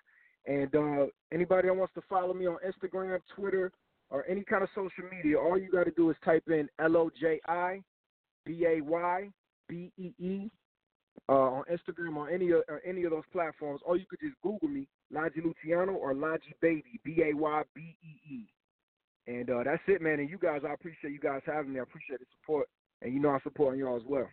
And uh, anybody that wants to follow me on Instagram, Twitter, or any kind of social media, all you got to do is type in L O J I B A Y B E E uh, on Instagram or any of or any of those platforms, or you could just Google me, Loji Luciano or Loji Baby, B A Y B E E. And uh, that's it, man. And you guys, I appreciate you guys having me. I appreciate the support, and you know I'm supporting y'all as well.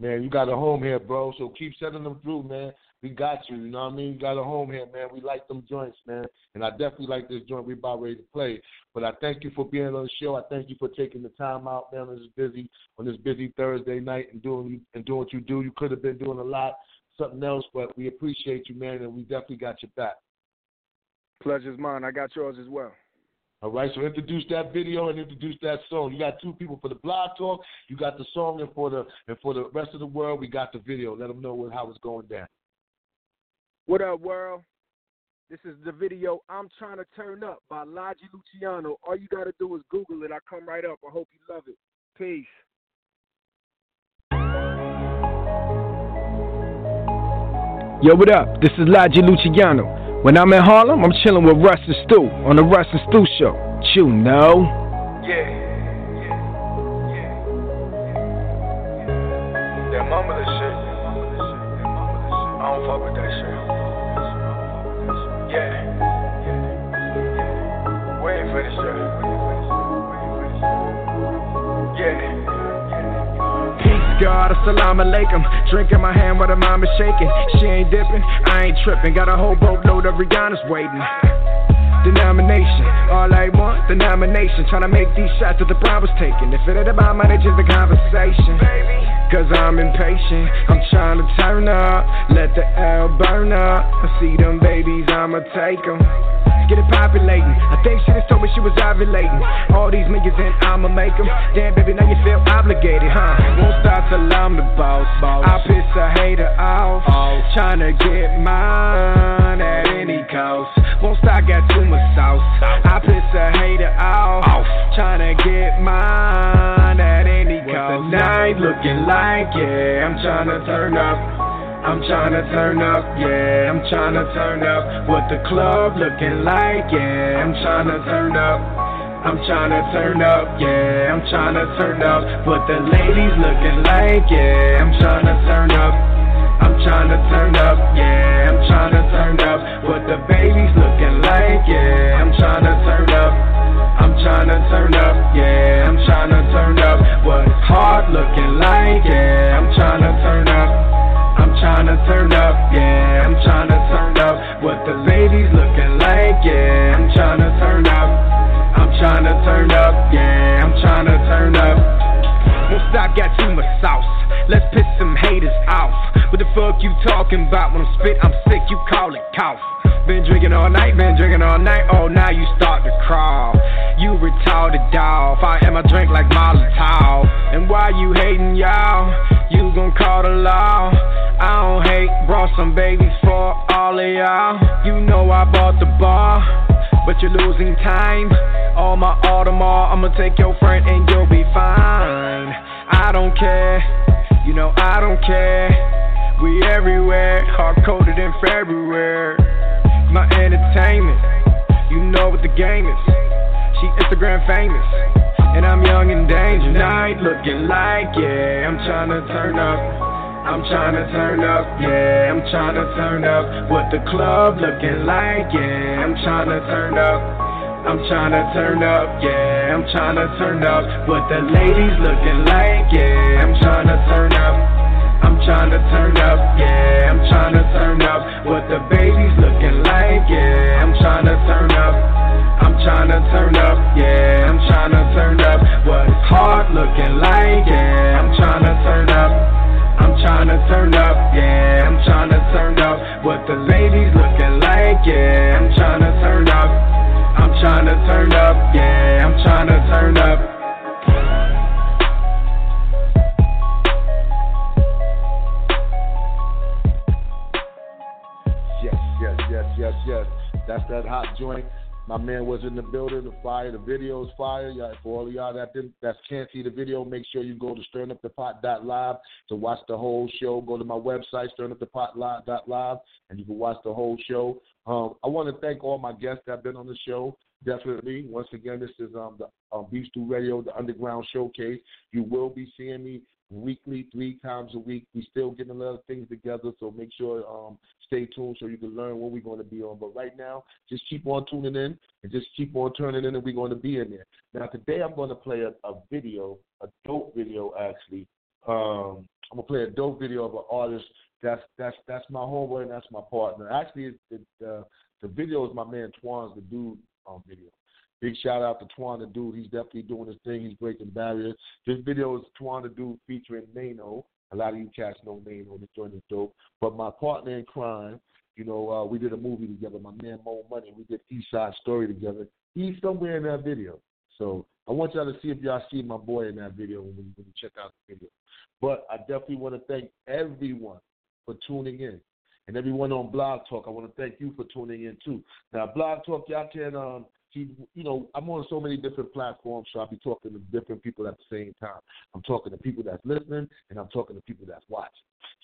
Man, you got a home here, bro. So keep sending them through, man. We got you. You know what I mean? You got a home here, man. We like them joints, man. And I definitely like this joint we about ready to play. But I thank you for being on the show. I thank you for taking the time out, man. On this busy on this busy Thursday night and doing and doing what you do. You could have been doing a lot, something else, but we appreciate you, man, and we definitely got your back. Pleasure's mine. I got yours as well. All right, so introduce that video and introduce that song. You got two people for the blog talk. You got the song, and for the and for the rest of the world, we got the video. Let them know what, how it's going down. What up, world? This is the video I'm trying to turn up by Loji Luciano. All you gotta do is Google it. I come right up. I hope you love it. Peace. Yo, what up? This is Loji Luciano. When I'm in Harlem, I'm chilling with Russ and Stu on the Russ and Stu show. You know. Yeah. That mama shit. I don't fuck with that shit. Yeah. We ain't finished God, assalamu alaikum. Drink in my hand while the mama shaking. She ain't dipping, I ain't tripping. Got a whole boatload of Rihanna's waiting. Denomination, all I want, the nomination. Tryna make these shots that the Brown was taking. If it ain't about money, it's just a conversation. Cause I'm impatient, I'm trying to turn up. Let the L burn up. I see them babies, I'ma take them. Get it populating. I think she just told me she was ovulating. All these niggas and I'ma make them. Damn, baby, now you feel obligated, huh? Won't stop till I'm the boss. I piss a hater off. Tryna get mine at any cost. Won't stop, got too much sauce. I piss a hater off. Tryna get mine at any cost. The night looking like, yeah, I'm tryna turn up. I'm tryna turn up, yeah, I'm tryna turn up. What the club looking like, yeah, I'm tryna turn up. I'm tryna turn up, yeah, I'm tryna turn up. What the ladies looking like, yeah, I'm tryna turn up. I'm tryna turn up, yeah, I'm tryna turn up. What the babies looking like, yeah, I'm tryna turn up. I'm tryna turn up, yeah, I'm tryna turn up. What hard looking like, yeah, I'm tryna turn up. I'm tryna turn up, yeah, I'm tryna turn up. What the ladies looking like, yeah, I'm tryna turn up. I'm tryna turn up, yeah, I'm tryna turn up. Once I got too much sauce, let's piss some haters off. What the fuck you talking about? When I'm spit, I'm sick, you call it cough. Been drinking all night, been drinking all night. Oh, now you start to crawl. You retarded dog. I am a drink like Molotov. And why you hating y'all? You gon' call the law. I don't hate, brought some babies for all of y'all. You know I bought the bar, but you're losing time. All my Audemars, I'ma take your friend and you'll be fine. I don't care, you know I don't care. We everywhere, hard coded in February. My entertainment, you know what the game is. She Instagram famous, and I'm young and dangerous. Night looking like, yeah, I'm trying to turn up. I'm trying to turn up, yeah, I'm trying to turn up. What the club looking like, yeah, I'm trying to turn up. I'm trying to turn up, yeah, I'm trying to turn up. What the ladies looking like, yeah, I'm trying to turn up. I'm tryna turn up, yeah, I'm tryna turn up. What the baby's looking like, yeah, I'm tryna turn up. I'm tryna turn up, yeah, I'm tryna turn up. What it's hard looking like, yeah, I'm tryna turn up. I'm tryna turn up, yeah, I'm tryna turn up. What the ladies looking like, yeah, I'm tryna turn up. I'm tryna turn up, yeah, That's that hot joint. My man was in the building. The fire, the video is fire. Y'all, for all of y'all that didn't, that can't see the video, make sure you go to sternupthepot.live to watch the whole show. Go to my website, sternupthepot.live, and you can watch the whole show. Um, I want to thank all my guests that have been on the show. Definitely. Once again, this is um, the um, Beef Stew Radio, the Underground Showcase. You will be seeing me weekly, three times a week. We still getting a lot of things together, so make sure um, stay tuned so you can learn what we're going to be on. But right now, just keep on tuning in and just keep on turning in, and we're going to be in there. Now, today I'm going to play a, a video, a dope video actually. Um, I'm gonna play a dope video of an artist. That's that's that's my homeboy and that's my partner. Actually, it, it, uh, the video is my man Twan's the dude um, video. Big shout out to Twan the Dude. He's definitely doing his thing. He's breaking barriers. This video is Twan the Dude featuring Nano. A lot of you cats know Nano. This joint is dope. But my partner in crime, you know, uh, we did a movie together. My man Mo Money. We did East Side Story together. He's somewhere in that video. So I want y'all to see if y'all see my boy in that video when, when you check out the video. But I definitely want to thank everyone for tuning in. And everyone on Blog Talk, I want to thank you for tuning in too. Now, Blog Talk, y'all can um, see, you know, I'm on so many different platforms, so I'll be talking to different people at the same time. I'm talking to people that's listening, and I'm talking to people that's watching.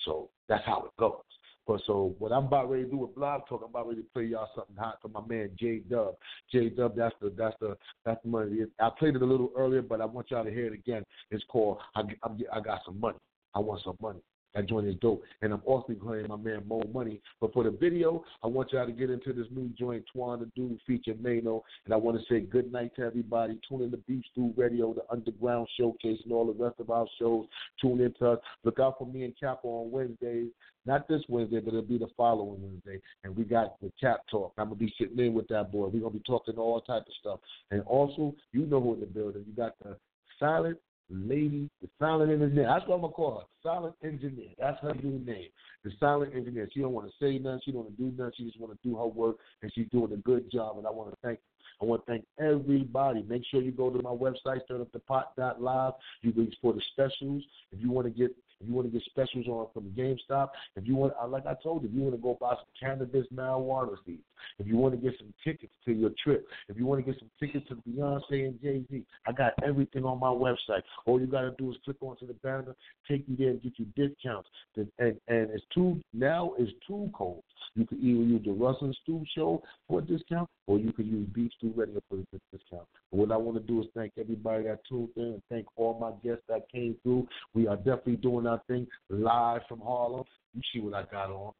So that's how it goes. But so what I'm about ready to do with Blog Talk, I'm about ready to play y'all something hot for my man J Dub. J Dub, that's the that's the that's the money. I played it a little earlier, but I want y'all to hear it again. It's called I, I, I got some money. I want some money. That joint is dope. And I'm also playing my man Mo Money. But for the video, I want y'all to get into this new joint, Twan the Dude featuring Nano. And I want to say good night to everybody. Tune in to Beef Stew Radio, the Underground Showcase, and all the rest of our shows. Tune in to us. Look out for me and Kappa on Wednesdays. Not this Wednesday, but it'll be the following Wednesday. And we got the Cap Talk. I'm going to be sitting in with that boy. We're going to be talking all type of stuff. And also, you know who in the building. You got the Silent lady, the silent engineer. That's what I'm gonna call her. Silent engineer. That's her new name. The silent engineer. She don't want to say nothing. She don't want to do nothing. She just want to do her work, and she's doing a good job. And I want to thank. I want to thank everybody. Make sure you go to my website, sternupthepot.live. You can for the specials. If you want to get if you want to get specials on from GameStop, if you want, uh, like I told you, if you want to go buy some cannabis marijuana seeds, if you want to get some tickets to your trip, if you want to get some tickets to Beyonce and Jay Z, I got everything on my website. All you got to do is click onto the banner, take you there, and get you discounts. And and it's two now is two codes. You can either use the Russell Stew Show for a discount, or you can use Beef Stew Radio for a discount. But what I want to do is thank everybody that tuned in and thank all my guests that came through. We are definitely doing our thing live from Harlem. You see what I got on.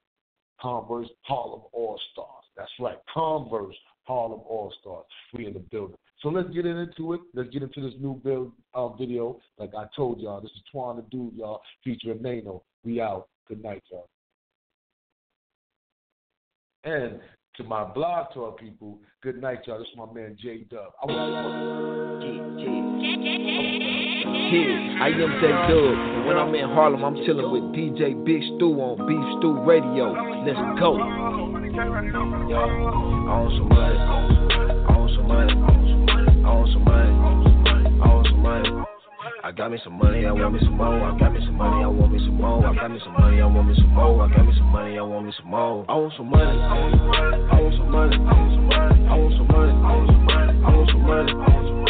Converse Harlem All Stars. That's right. Converse Harlem All Stars. We in the building. So let's get into it. Let's get into this new build uh, video. Like I told y'all, this is Twan the Dude, y'all, featuring Nano. We out. Good night, y'all. And to my blog talk people, good night, y'all. This is my man J Dub. I want Yeah, I am J Dub. And when I'm in Harlem, I'm chilling with DJ Big Stew on Beef Stew Radio. Let's go. Yo, I want some money. I want some money. I want some money. I got me some money, I want me some more. I got me some money, I want me some more. I got me some money, I want me some more. I got me some money, I want me some more. I want some money. I want some money. I want some money. I want some money. I want some money. I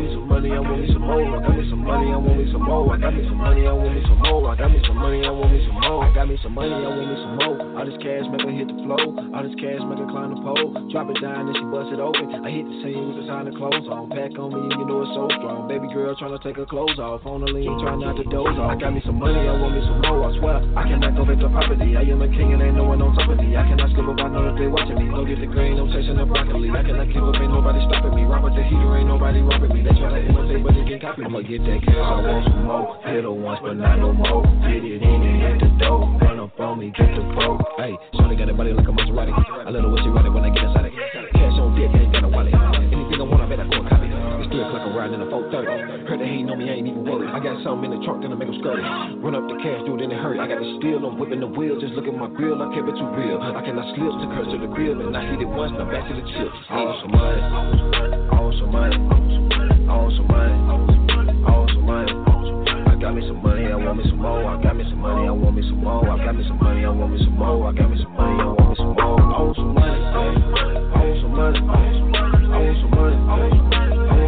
me some money, I want me some more. I got me some money, I want me some more. I got me some money, I want me some more. I got me some money, I want me some more. I got me some money, I want me some more. All this cash make her hit the flow. All this cash make her climb the pole. Drop it down and she bust it open. I hit the scene with the sign of clothes on. Pack on me, you know it's so strong. Baby girl trying to take her clothes off. On the lean, trying not to doze off. I got me some money, I want me some more. I swear, I cannot go back to property. I am a king and ain't no one on top of me. I cannot skip up, I know that they watching me. Go get the green, no chasing the broccoli. I cannot keep up, ain't nobody stopping me. I'ma get that cash, I want some more. Hit her once, but not no more. Get it in and hit the door. Run up on me, get the pro. Hey, Shorty got that body like a Maserati. I let her what she ready when I get inside it. A cash on deck, ain't got a wallet. Anything I want, I bet I go and copy. It's 3 o'clock, I'm riding in a 430. Heard they hating on me, I ain't even worried. I got something in the trunk, then I make them scurry. Run up the cash, do it in a hurry. I got the steel, I'm whipping the wheel. Just look at my grill, I kept it too real. I cannot slip to curse to the grill, and I hit it once, now back to the chips. I want some money. I want some money. Want some money. I want some money. I got me some money, I want me some more. I got me some money, I want me some more. I got me some money, I want me some more. I got me some money, I want me some more. I want some money. I want some money. I want some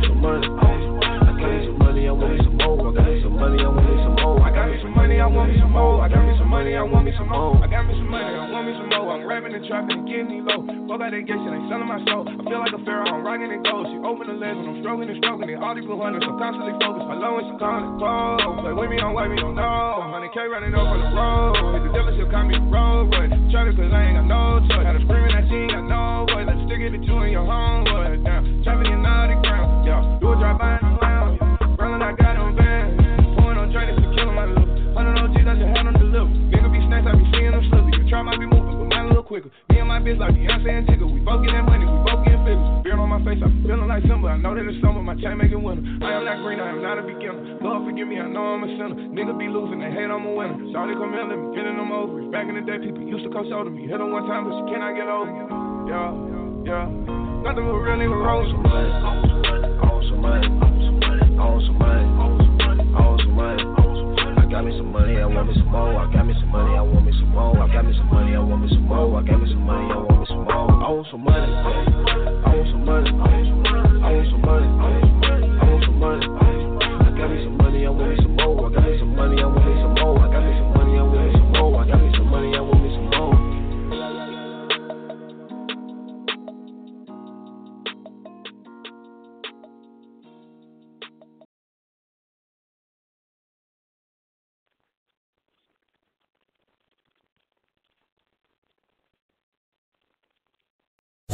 some money. I got me some money, I want me some more. I got me some money, I want me some more. I got me some money, I want me some more. Money, I want me some more. Oh. I got me some money, I want me some more. I'm rapping and trapping and getting these low. Fuck out that gay shit, ain't selling my soul. I feel like a pharaoh, I'm rocking and gold. She open the legs and I'm stroking and stroking it. All these blue hunters, I'm constantly focused. My low and some calling whoa. Play with me on white, me don't know. 100K running off on the road. Hit the dealership, call me the road. But traffic, cause I ain't got no choice. Had her screaming that she ain't got no voice. Let's stick it to you in your homeboy. Now, traffic and all the ground. Yo, do a drive by in the lounge. Rolling, I got on quicker. Me and my bitch like Beyonce and Jigga. We both get that money, we both get figures. Beard on my face, I'm feeling like Simba. I know that it's summer, my chain making winter. I am not green, I am not a beginner. Lord forgive me, I know I'm a sinner. Nigga be losing, they hate I'm a winner. Shawty come in, let me get in them over. Back in the day, people used to come to me. Hit her one time, but she cannot get over. Yeah, yeah. Nothing but real nigga rolls. I want some money. I want some money. I want some money. Got me some money, I want me some more. I got me some money, I want me some more. I got me some money, I want me some more. I got me some money, I want me some more. I want some money. I want some money. I want some money. I want some money. I got me some money, I want me some more.